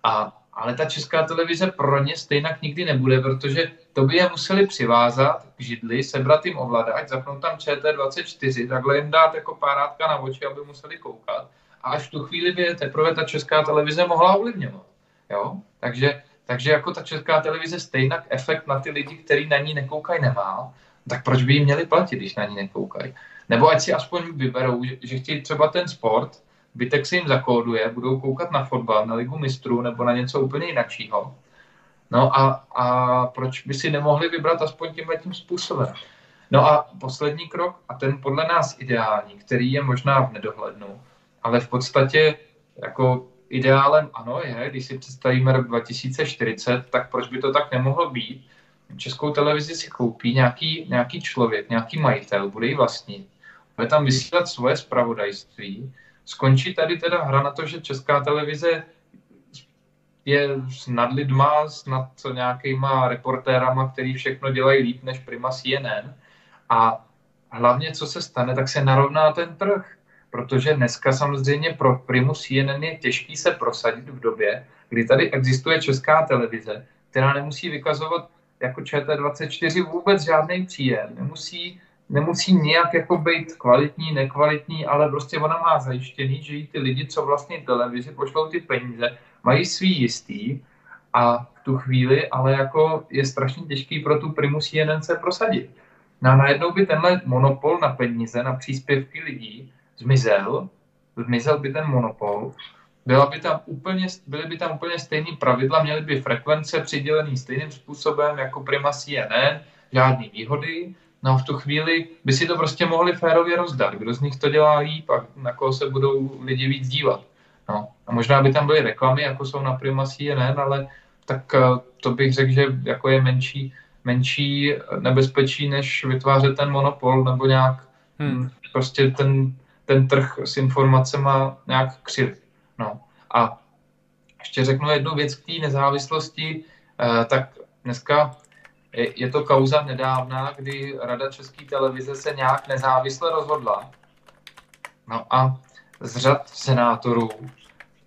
S2: A, ale ta česká televize pro ně stejně nikdy nebude, protože to by je museli přivázat k židli, sebrat jim ovladač, zapnout tam ČT24, takhle jim dát jako párátka na oči, aby museli koukat. A až v tu chvíli by teprve ta česká televize mohla ovlivňovat. Jo? Takže, takže jako ta česká televize stejně efekt na ty lidi, kteří na ní nekoukají, nemá, tak proč by jí měli platit, když na ní nekoukají? Nebo ať si aspoň vyberou, že, že chtějí třeba ten sport, bytek se jim zakóduje, budou koukat na fotbal, na ligu mistrů nebo na něco úplně jiného. No a, a proč by si nemohli vybrat aspoň tímhle tím způsobem? No a poslední krok, a ten podle nás ideální, který je možná v nedohlednu, ale v podstatě jako ideálem ano je, když si představíme rok 2040, tak proč by to tak nemohlo být? Českou televizi si koupí nějaký, nějaký člověk, nějaký majitel, bude ji vlastnit, bude tam vysílat svoje zpravodajství, skončí tady teda hra na to, že česká televize je nad lidma, nad nějakýma reportérama, který všechno dělají líp než Prima CNN. A hlavně, co se stane, tak se narovná ten trh. Protože dneska samozřejmě pro Primu CNN je těžký se prosadit v době, kdy tady existuje česká televize, která nemusí vykazovat jako ČT24 vůbec žádný příjem, nemusí nemusí nějak jako být kvalitní, nekvalitní, ale prostě ona má zajištěný, že jí ty lidi, co vlastně televizi pošlou ty peníze, mají svý jistý a v tu chvíli ale jako je strašně těžký pro tu primus CNN se prosadit. No a najednou by tenhle monopol na peníze, na příspěvky lidí zmizel, zmizel by ten monopol, byla by tam úplně, byly by tam úplně stejné pravidla, měly by frekvence přidělený stejným způsobem jako Prima CNN, žádné výhody, No v tu chvíli by si to prostě mohli férově rozdat. Kdo z nich to dělá líp a na koho se budou lidi víc dívat. No. A možná by tam byly reklamy, jako jsou na Prima CNN, ale tak eh, to bych řekl, že jako je menší, menší nebezpečí, než vytvářet ten monopol nebo nějak hmm. prostě ten, ten trh s informacemi nějak křivit. No. A ještě řeknu jednu věc k té nezávislosti, eh, tak dneska je to kauza nedávná, kdy Rada České televize se nějak nezávisle rozhodla. No a z řad senátorů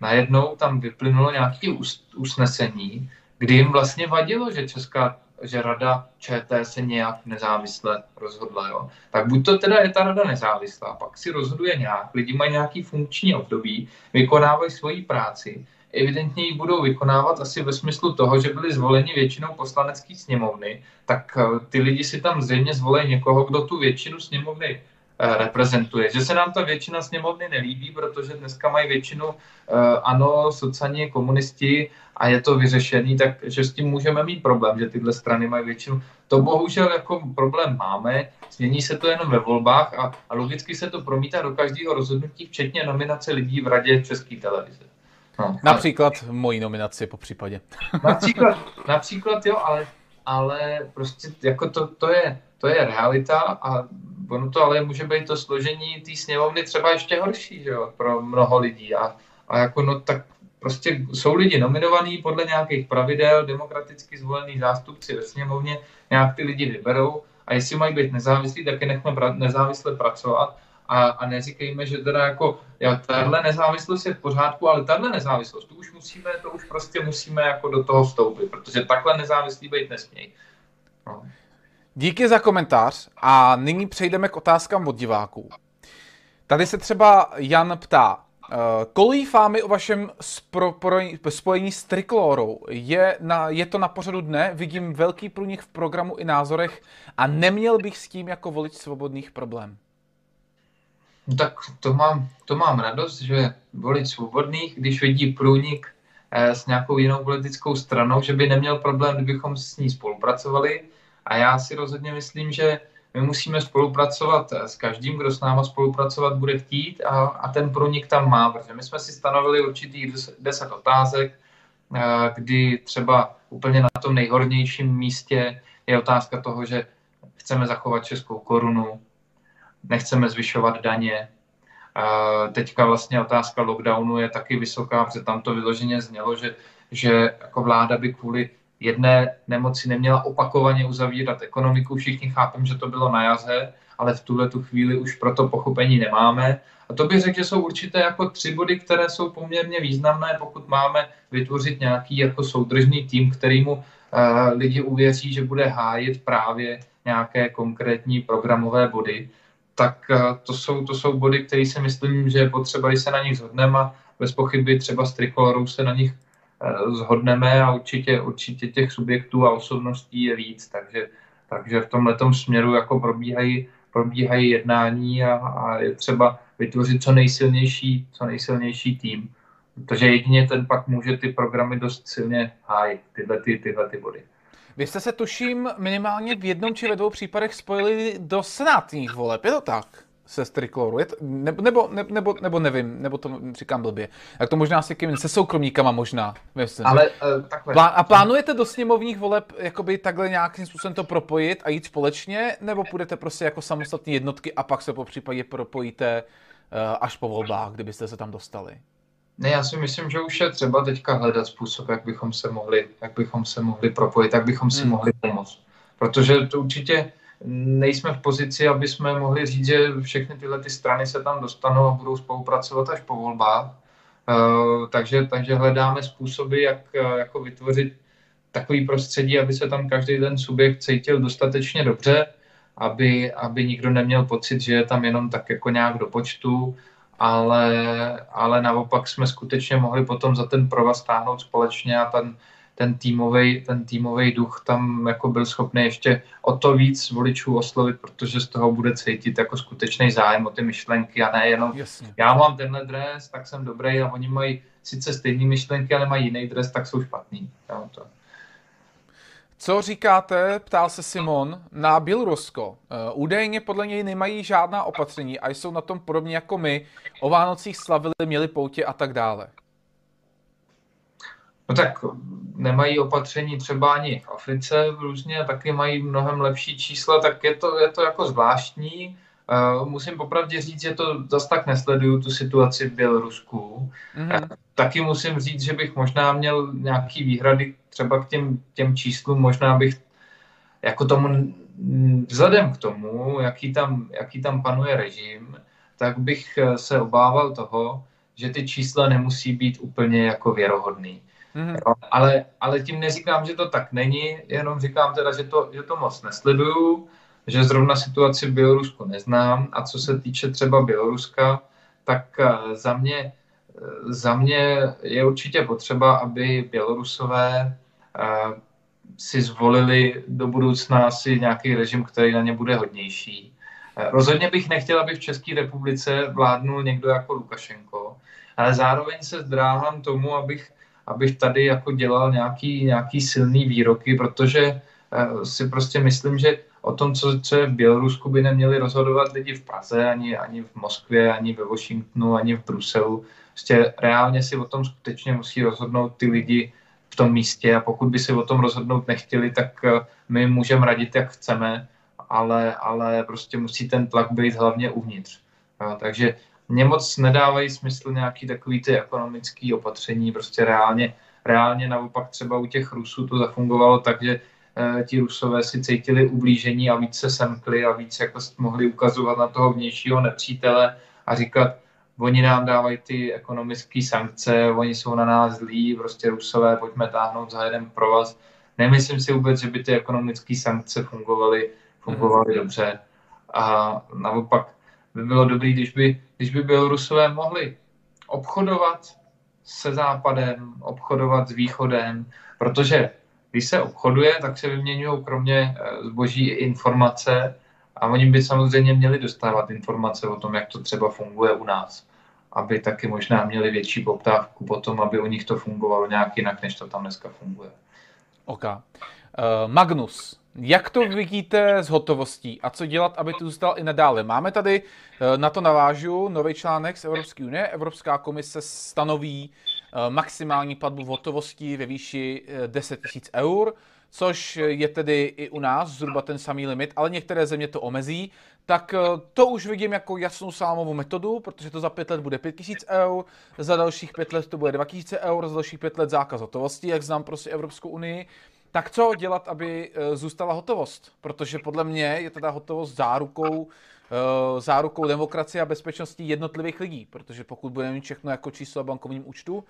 S2: najednou tam vyplynulo nějaké usnesení, kdy jim vlastně vadilo, že Česká že rada ČT se nějak nezávisle rozhodla. Jo. Tak buď to teda je ta rada nezávislá, pak si rozhoduje nějak, lidi mají nějaký funkční období, vykonávají svoji práci evidentně ji budou vykonávat asi ve smyslu toho, že byli zvoleni většinou poslanecké sněmovny, tak eh, ty lidi si tam zřejmě zvolí někoho, kdo tu většinu sněmovny eh, reprezentuje. Že se nám ta většina sněmovny nelíbí, protože dneska mají většinu eh, ano, sociální komunisti a je to vyřešený, takže s tím můžeme mít problém, že tyhle strany mají většinu. To bohužel jako problém máme, změní se to jenom ve volbách a, a logicky se to promítá do každého rozhodnutí, včetně nominace lidí v radě České televize.
S1: No, například ale... mojí nominaci po případě.
S2: Například, například jo, ale, ale prostě jako to, to, je, to je realita a ono to ale může být to složení té sněmovny třeba ještě horší, že jo, pro mnoho lidí a, a jako no tak prostě jsou lidi nominovaní podle nějakých pravidel, demokraticky zvolení zástupci ve sněmovně, nějak ty lidi vyberou a jestli mají být nezávislí, tak je nechme nezávisle pracovat a, a neříkejme, že teda jako, jo, tahle nezávislost je v pořádku, ale tahle nezávislost, to už musíme, to už prostě musíme jako do toho vstoupit, protože takhle nezávislí být nesmějí. No.
S1: Díky za komentář a nyní přejdeme k otázkám od diváků. Tady se třeba Jan ptá, uh, kolí fámy o vašem spojení s triklórou? Je, na, je to na pořadu dne? Vidím velký průnik v programu i názorech a neměl bych s tím jako volič svobodných problém.
S2: No tak to mám, to mám radost, že volit svobodných, když vidí průnik eh, s nějakou jinou politickou stranou, že by neměl problém, kdybychom s ní spolupracovali. A já si rozhodně myslím, že my musíme spolupracovat s každým, kdo s náma spolupracovat bude chtít a, a ten průnik tam má, protože my jsme si stanovili určitých deset otázek, eh, kdy třeba úplně na tom nejhornějším místě je otázka toho, že chceme zachovat českou korunu, nechceme zvyšovat daně. Teďka vlastně otázka lockdownu je taky vysoká, protože tam to vyloženě znělo, že, že jako vláda by kvůli jedné nemoci neměla opakovaně uzavírat ekonomiku. Všichni chápem, že to bylo na jaře, ale v tuhle tu chvíli už pro to pochopení nemáme. A to bych řekl, že jsou určité jako tři body, které jsou poměrně významné, pokud máme vytvořit nějaký jako soudržný tým, kterýmu uh, lidi uvěří, že bude hájit právě nějaké konkrétní programové body, tak uh, to jsou, to jsou body, které si myslím, že je potřeba, když se na nich zhodneme a bez pochyby třeba s Trikolorou se na nich uh, zhodneme a určitě, určitě těch subjektů a osobností je víc, takže, takže v tomhle směru jako probíhají, probíhají jednání a, a je třeba vytvořit co nejsilnější, co nejsilnější tým. Protože jedině ten pak může ty programy dost silně hájit, tyhle, ty, tyhle ty body.
S1: Vy jste se tuším minimálně v jednom či ve dvou případech spojili do senátních voleb, je to tak? se Strikloru, je to, nebo, nebo, nebo, nebo nevím, nebo to říkám blbě. Tak to možná se kým, se soukromníkama možná, myslím.
S2: Ale uh, takhle.
S1: A plánujete do sněmovních voleb jakoby takhle nějakým způsobem to propojit a jít společně, nebo půjdete prostě jako samostatní jednotky a pak se po případě propojíte uh, až po volbách, kdybyste se tam dostali?
S2: Ne, já si myslím, že už je třeba teďka hledat způsob, jak bychom se mohli, jak bychom se mohli propojit, jak bychom si hmm. mohli pomoct. Protože to určitě nejsme v pozici, aby jsme mohli říct, že všechny tyhle ty strany se tam dostanou a budou spolupracovat až po volbách. Uh, takže, takže hledáme způsoby, jak uh, jako vytvořit takový prostředí, aby se tam každý ten subjekt cítil dostatečně dobře, aby, aby nikdo neměl pocit, že je tam jenom tak jako nějak do počtu, ale, ale naopak jsme skutečně mohli potom za ten provaz stáhnout společně a ten, ten týmový ten týmový duch tam jako byl schopný ještě o to víc voličů oslovit, protože z toho bude cítit jako skutečný zájem o ty myšlenky a ne jenom Jasně. já mám tenhle dres, tak jsem dobrý a oni mají sice stejné myšlenky, ale mají jiný dres, tak jsou špatný. Jo, to.
S1: Co říkáte, ptal se Simon, na Bělorusko? Eh, údajně podle něj nemají žádná opatření a jsou na tom podobně jako my. O Vánocích slavili, měli poutě a tak dále.
S2: No tak nemají opatření třeba ani v Africe různě, taky mají mnohem lepší čísla, tak je to, je to jako zvláštní. Uh, musím popravdě říct, že to zase tak nesleduju, tu situaci v Bělorusku. Mm-hmm. Taky musím říct, že bych možná měl nějaký výhrady třeba k těm, těm číslům, možná bych jako tomu, vzhledem k tomu, jaký tam, jaký tam panuje režim, tak bych se obával toho, že ty čísla nemusí být úplně jako věrohodný. Mm-hmm. Jo, ale, ale tím neříkám, že to tak není, jenom říkám teda, že to, že to moc nesleduju, že zrovna situaci v Bělorusku neznám a co se týče třeba Běloruska, tak eh, za mě, eh, za mě je určitě potřeba, aby Bělorusové eh, si zvolili do budoucna asi nějaký režim, který na ně bude hodnější. Rozhodně bych nechtěl, aby v České republice vládnul někdo jako Lukašenko, ale zároveň se zdráhám tomu, abych abych tady jako dělal nějaký, nějaký silný výroky, protože si prostě myslím, že o tom, co, co je v Bělorusku, by neměli rozhodovat lidi v Praze, ani, ani v Moskvě, ani ve Washingtonu, ani v Bruselu. Prostě reálně si o tom skutečně musí rozhodnout ty lidi v tom místě a pokud by si o tom rozhodnout nechtěli, tak uh, my můžeme radit, jak chceme, ale, ale prostě musí ten tlak být hlavně uvnitř. Uh, takže mně moc nedávají smysl nějaký takový ty ekonomický opatření, prostě reálně, reálně naopak třeba u těch Rusů to zafungovalo tak, že ti Rusové si cítili ublížení a víc se semkli a víc jako mohli ukazovat na toho vnějšího nepřítele a říkat, oni nám dávají ty ekonomické sankce, oni jsou na nás zlí, prostě Rusové, pojďme táhnout za jeden provaz. Nemyslím si vůbec, že by ty ekonomické sankce fungovaly, fungovaly mm. dobře. A naopak by bylo dobré, když by, když by Bělorusové mohli obchodovat se západem, obchodovat s východem, protože když se obchoduje, tak se vyměňují kromě eh, zboží i informace a oni by samozřejmě měli dostávat informace o tom, jak to třeba funguje u nás, aby taky možná měli větší poptávku potom, aby u nich to fungovalo nějak jinak, než to tam dneska funguje.
S1: OK. Uh, Magnus, jak to vidíte s hotovostí a co dělat, aby to zůstal i nadále? Máme tady, eh, na to navážu, nový článek z Evropské unie. Evropská komise stanoví eh, maximální platbu v hotovosti ve výši 10 eh, 000 eur, což je tedy i u nás zhruba ten samý limit, ale některé země to omezí, tak to už vidím jako jasnou sámovou metodu, protože to za pět let bude 5000 eur, za dalších pět let to bude 2000 eur, za dalších pět let zákaz hotovosti, jak znám prostě Evropskou unii. Tak co dělat, aby eh, zůstala hotovost? Protože podle mě je teda hotovost zárukou, eh, zárukou demokracie a bezpečnosti jednotlivých lidí. Protože pokud budeme mít všechno jako číslo a bankovním účtu,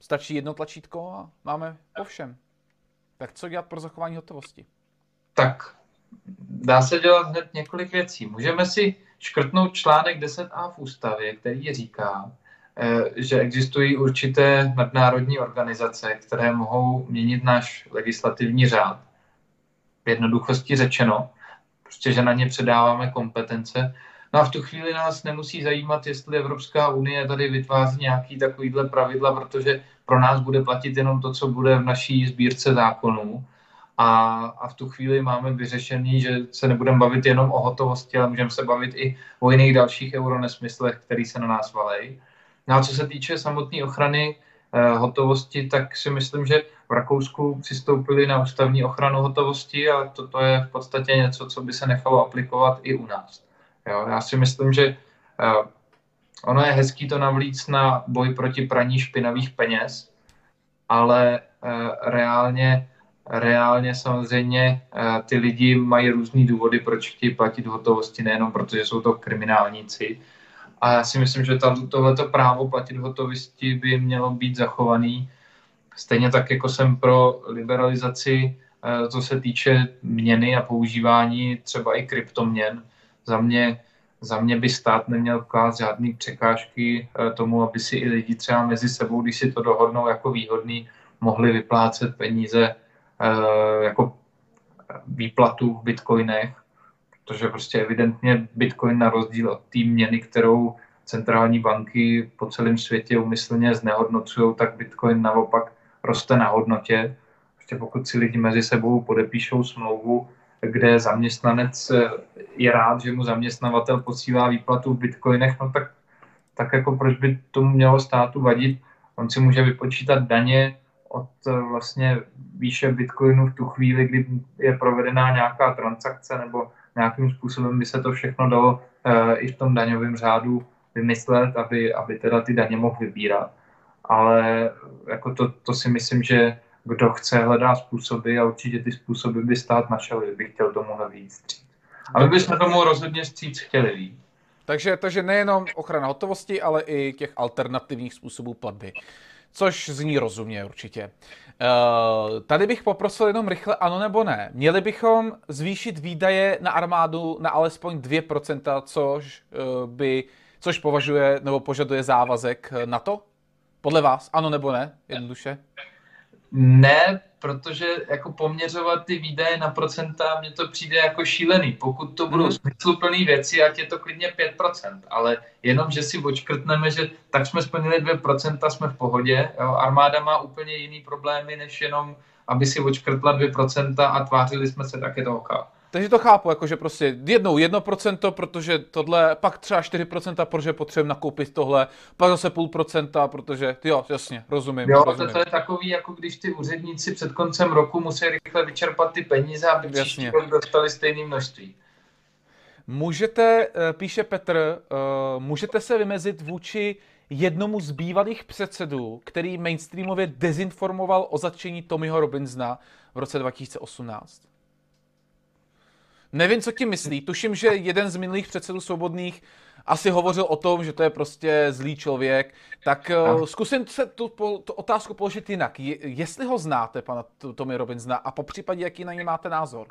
S1: stačí jedno tlačítko a máme po všem. Tak co dělat pro zachování hotovosti?
S2: Tak dá se dělat hned několik věcí. Můžeme si škrtnout článek 10a v ústavě, který říká, že existují určité nadnárodní organizace, které mohou měnit náš legislativní řád. V jednoduchosti řečeno, prostě, že na ně předáváme kompetence. No a v tu chvíli nás nemusí zajímat, jestli Evropská unie tady vytváří nějaký takovýhle pravidla, protože pro nás bude platit jenom to, co bude v naší sbírce zákonů. A, a v tu chvíli máme vyřešený, že se nebudeme bavit jenom o hotovosti, ale můžeme se bavit i o jiných dalších euronesmyslech, které se na nás valejí. No a co se týče samotné ochrany eh, hotovosti, tak si myslím, že v Rakousku přistoupili na ústavní ochranu hotovosti a toto je v podstatě něco, co by se nechalo aplikovat i u nás. Jo, já si myslím, že eh, ono je hezký to navlíc na boj proti praní špinavých peněz, ale eh, reálně, reálně samozřejmě ty lidi mají různý důvody, proč chtějí platit hotovosti, nejenom protože jsou to kriminálníci, a já si myslím, že tohleto právo platit hotovosti by mělo být zachovaný. Stejně tak, jako jsem pro liberalizaci, eh, co se týče měny a používání třeba i kryptoměn. Za mě, za mě by stát neměl klást žádné překážky eh, tomu, aby si i lidi třeba mezi sebou, když si to dohodnou jako výhodný, mohli vyplácet peníze eh, jako výplatu v bitcoinech protože prostě evidentně Bitcoin na rozdíl od té měny, kterou centrální banky po celém světě umyslně znehodnocují, tak Bitcoin naopak roste na hodnotě. Prostě pokud si lidi mezi sebou podepíšou smlouvu, kde zaměstnanec je rád, že mu zaměstnavatel posílá výplatu v bitcoinech, no tak, tak jako proč by tomu mělo státu vadit? On si může vypočítat daně od vlastně výše bitcoinu v tu chvíli, kdy je provedená nějaká transakce nebo nějakým způsobem by se to všechno dalo uh, i v tom daňovém řádu vymyslet, aby, aby teda ty daně mohl vybírat. Ale jako to, to si myslím, že kdo chce, hledá způsoby a určitě ty způsoby by stát našel, kdyby chtěl tomu víc stříc. A my bychom tomu rozhodně stříc chtěli víc.
S1: Takže, takže nejenom ochrana hotovosti, ale i těch alternativních způsobů platby což zní rozumně určitě. Uh, tady bych poprosil jenom rychle ano nebo ne. Měli bychom zvýšit výdaje na armádu na alespoň 2%, což uh, by, což považuje nebo požaduje závazek na to? Podle vás, ano nebo ne? Jednoduše.
S2: Protože jako poměřovat ty výdaje na procenta, mně to přijde jako šílený. Pokud to budou hmm. smysluplné věci, ať je to klidně 5%, ale jenom, že si očkrtneme, že tak jsme splnili 2%, jsme v pohodě. Jo? Armáda má úplně jiný problémy, než jenom, aby si očkrtla 2% a tvářili jsme se, tak je to OK.
S1: Takže to chápu, jakože prostě jednou 1%, protože tohle, pak třeba 4%, protože potřebujeme nakoupit tohle, pak zase půl procenta, protože, jo, jasně, rozumím.
S2: Jo,
S1: rozumím.
S2: To, to je takový, jako když ty úředníci před koncem roku musí rychle vyčerpat ty peníze, aby příští rok dostali stejné množství.
S1: Můžete, eh, píše Petr, eh, můžete se vymezit vůči jednomu z bývalých předsedů, který mainstreamově dezinformoval o zatčení Tommyho Robinsona v roce 2018? Nevím, co ti myslí. Tuším, že jeden z minulých předsedů svobodných asi hovořil o tom, že to je prostě zlý člověk. Tak uh, zkusím se tu, tu otázku položit jinak. Je, jestli ho znáte, pana Tommy Robinsona, a po případě, jaký na něj máte názor?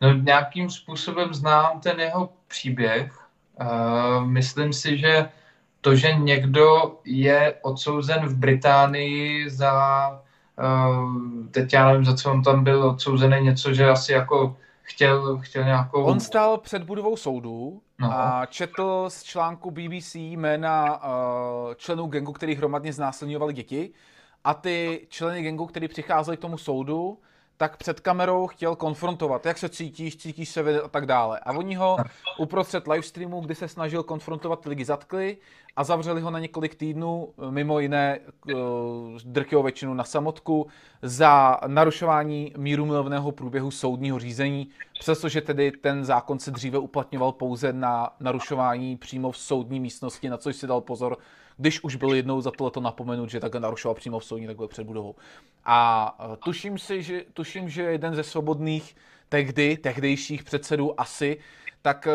S2: No, nějakým způsobem znám ten jeho příběh. Uh, myslím si, že to, že někdo je odsouzen v Británii za, uh, teď já nevím, za co on tam byl odsouzený, něco, že asi jako chtěl, chtěl nějakou...
S1: On stál před budovou soudu no. a četl z článku BBC jména uh, členů gengu, který hromadně znásilňovali děti a ty členy gengu, kteří přicházeli k tomu soudu, tak před kamerou chtěl konfrontovat, jak se cítíš, cítíš se a tak dále. A oni ho uprostřed livestreamu, kdy se snažil konfrontovat, lidi zatkli a zavřeli ho na několik týdnů, mimo jiné eh, drtivou většinu na samotku, za narušování míru milovného průběhu soudního řízení, přestože tedy ten zákon se dříve uplatňoval pouze na narušování přímo v soudní místnosti, na což si dal pozor když už byl jednou za tohleto napomenut, že takhle narušoval přímo v soudní takhle před budovou. A uh, tuším si, že, tuším, že jeden ze svobodných tehdy, tehdejších předsedů asi, tak eh,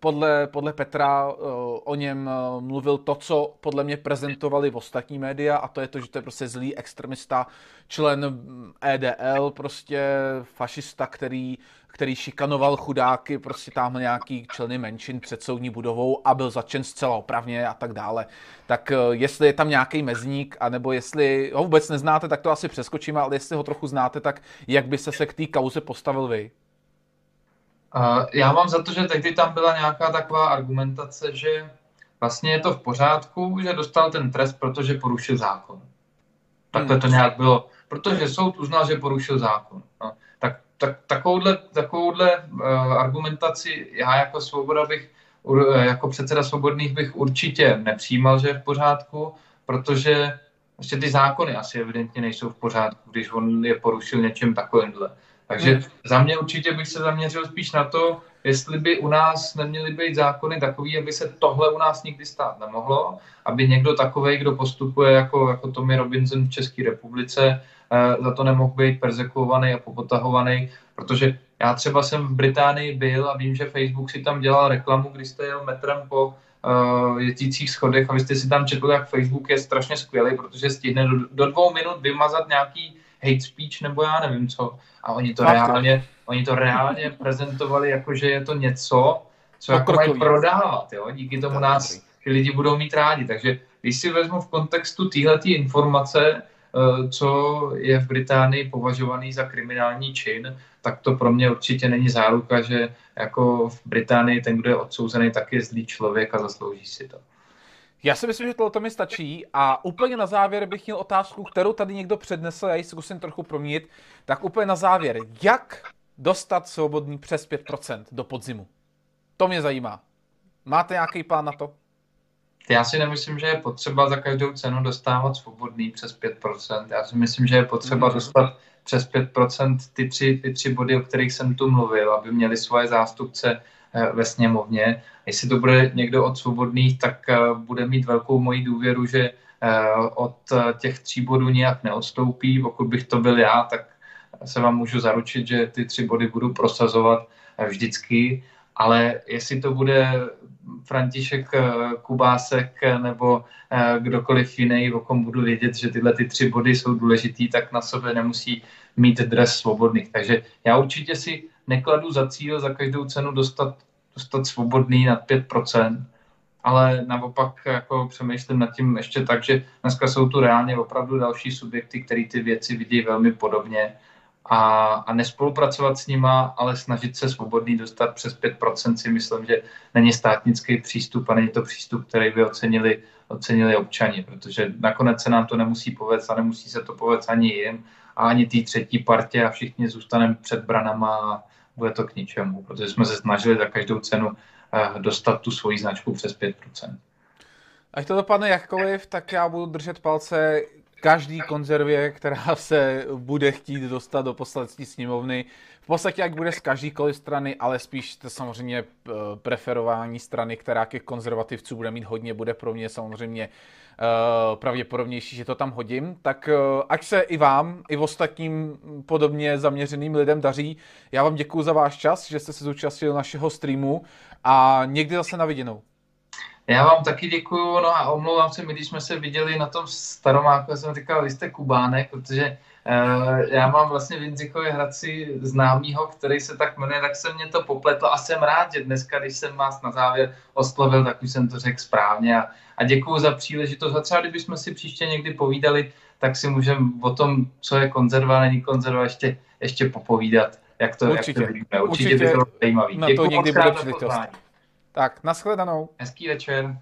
S1: podle, podle Petra eh, o něm mluvil to, co podle mě prezentovali v ostatní média a to je to, že to je prostě zlý extremista, člen EDL, prostě fašista, který, který šikanoval chudáky, prostě tam nějaký členy menšin před soudní budovou a byl začen zcela opravně a tak dále. Tak jestli je tam nějaký mezník, anebo jestli ho vůbec neznáte, tak to asi přeskočíme, ale jestli ho trochu znáte, tak jak byste se k té kauze postavil vy?
S2: Já mám za to, že tehdy tam byla nějaká taková argumentace, že vlastně je to v pořádku, že dostal ten trest, protože porušil zákon. Takhle to hmm. nějak bylo, protože soud uznal, že porušil zákon. No, tak, tak takovouhle, takovouhle uh, argumentaci já jako svoboda bych, uh, jako předseda svobodných bych určitě nepřijímal, že je v pořádku, protože vlastně ty zákony asi evidentně nejsou v pořádku, když on je porušil něčem takovýmhle. Takže hmm. za mě určitě bych se zaměřil spíš na to, jestli by u nás neměly být zákony takový, aby se tohle u nás nikdy stát nemohlo, aby někdo takový, kdo postupuje jako, jako Tommy Robinson v České republice, za to nemohl být persekuovaný a popotahovaný, protože já třeba jsem v Británii byl a vím, že Facebook si tam dělal reklamu, když jste jel metrem po uh, jezdících schodech a vy jste si tam četl, jak Facebook je strašně skvělý, protože stihne do, do dvou minut vymazat nějaký hate speech nebo já nevím co. A oni to, reálně, oni to reálně prezentovali jako, že je to něco, co jako mají prodávat. Jo? Díky tomu nás ty lidi budou mít rádi. Takže když si vezmu v kontextu téhleté informace, co je v Británii považovaný za kriminální čin, tak to pro mě určitě není záruka, že jako v Británii ten, kdo je odsouzený, tak je zlý člověk a zaslouží si to.
S1: Já si myslím, že tohle mi stačí a úplně na závěr bych měl otázku, kterou tady někdo přednesl, já ji zkusím trochu promít. Tak úplně na závěr, jak dostat svobodný přes 5% do podzimu? To mě zajímá. Máte nějaký plán na to?
S2: Já si nemyslím, že je potřeba za každou cenu dostávat svobodný přes 5%. Já si myslím, že je potřeba mm. dostat přes 5% ty tři, ty tři body, o kterých jsem tu mluvil, aby měli svoje zástupce Eh, ve sněmovně. Jestli to bude někdo od svobodných, tak eh, bude mít velkou moji důvěru, že eh, od těch tří bodů nějak neodstoupí. Pokud bych to byl já, tak se vám můžu zaručit, že ty tři body budu prosazovat vždycky. Ale jestli to bude František Kubásek nebo kdokoliv jiný, o kom budu vědět, že tyhle ty tři body jsou důležitý, tak na sobě nemusí mít dres svobodných. Takže já určitě si nekladu za cíl za každou cenu dostat, dostat svobodný nad 5%, ale naopak jako přemýšlím nad tím ještě tak, že dneska jsou tu reálně opravdu další subjekty, které ty věci vidí velmi podobně a, a nespolupracovat s nima, ale snažit se svobodný dostat přes 5% si myslím, že není státnický přístup a není to přístup, který by ocenili, ocenili občani, protože nakonec se nám to nemusí povést a nemusí se to povést ani jim a ani té třetí partě a všichni zůstaneme před branama a bude to k ničemu, protože jsme se snažili za každou cenu eh, dostat tu svoji značku přes 5%.
S1: Ať to dopadne jakkoliv, tak já budu držet palce každý konzervě, která se bude chtít dostat do poslanecké sněmovny. V podstatě, jak bude z každýkoliv strany, ale spíš to samozřejmě eh, preferování strany, která těch konzervativců bude mít hodně, bude pro mě samozřejmě uh, pravděpodobnější, že to tam hodím. Tak uh, ať se i vám, i ostatním podobně zaměřeným lidem daří. Já vám děkuji za váš čas, že jste se zúčastnili našeho streamu a někdy zase na viděnou.
S2: Já vám taky děkuju, no a omlouvám se, my když jsme se viděli na tom staromáku, jsem říkal, vy jste Kubánek, protože uh, já mám vlastně v Jindřichově Hradci známýho, který se tak jmenuje, tak se mě to popletlo a jsem rád, že dneska, když jsem vás na závěr oslovil, tak už jsem to řekl správně a, a děkuju za příležitost. A třeba kdybychom si příště někdy povídali, tak si můžeme o tom, co je konzerva, není konzerva, ještě, ještě popovídat, jak to,
S1: Určitě.
S2: Jak to vidíme. Určitě, Určitě by to bylo zajímavé.
S1: Na to někdy bude příležitost. Tak, nashledanou.
S2: Hezký večer.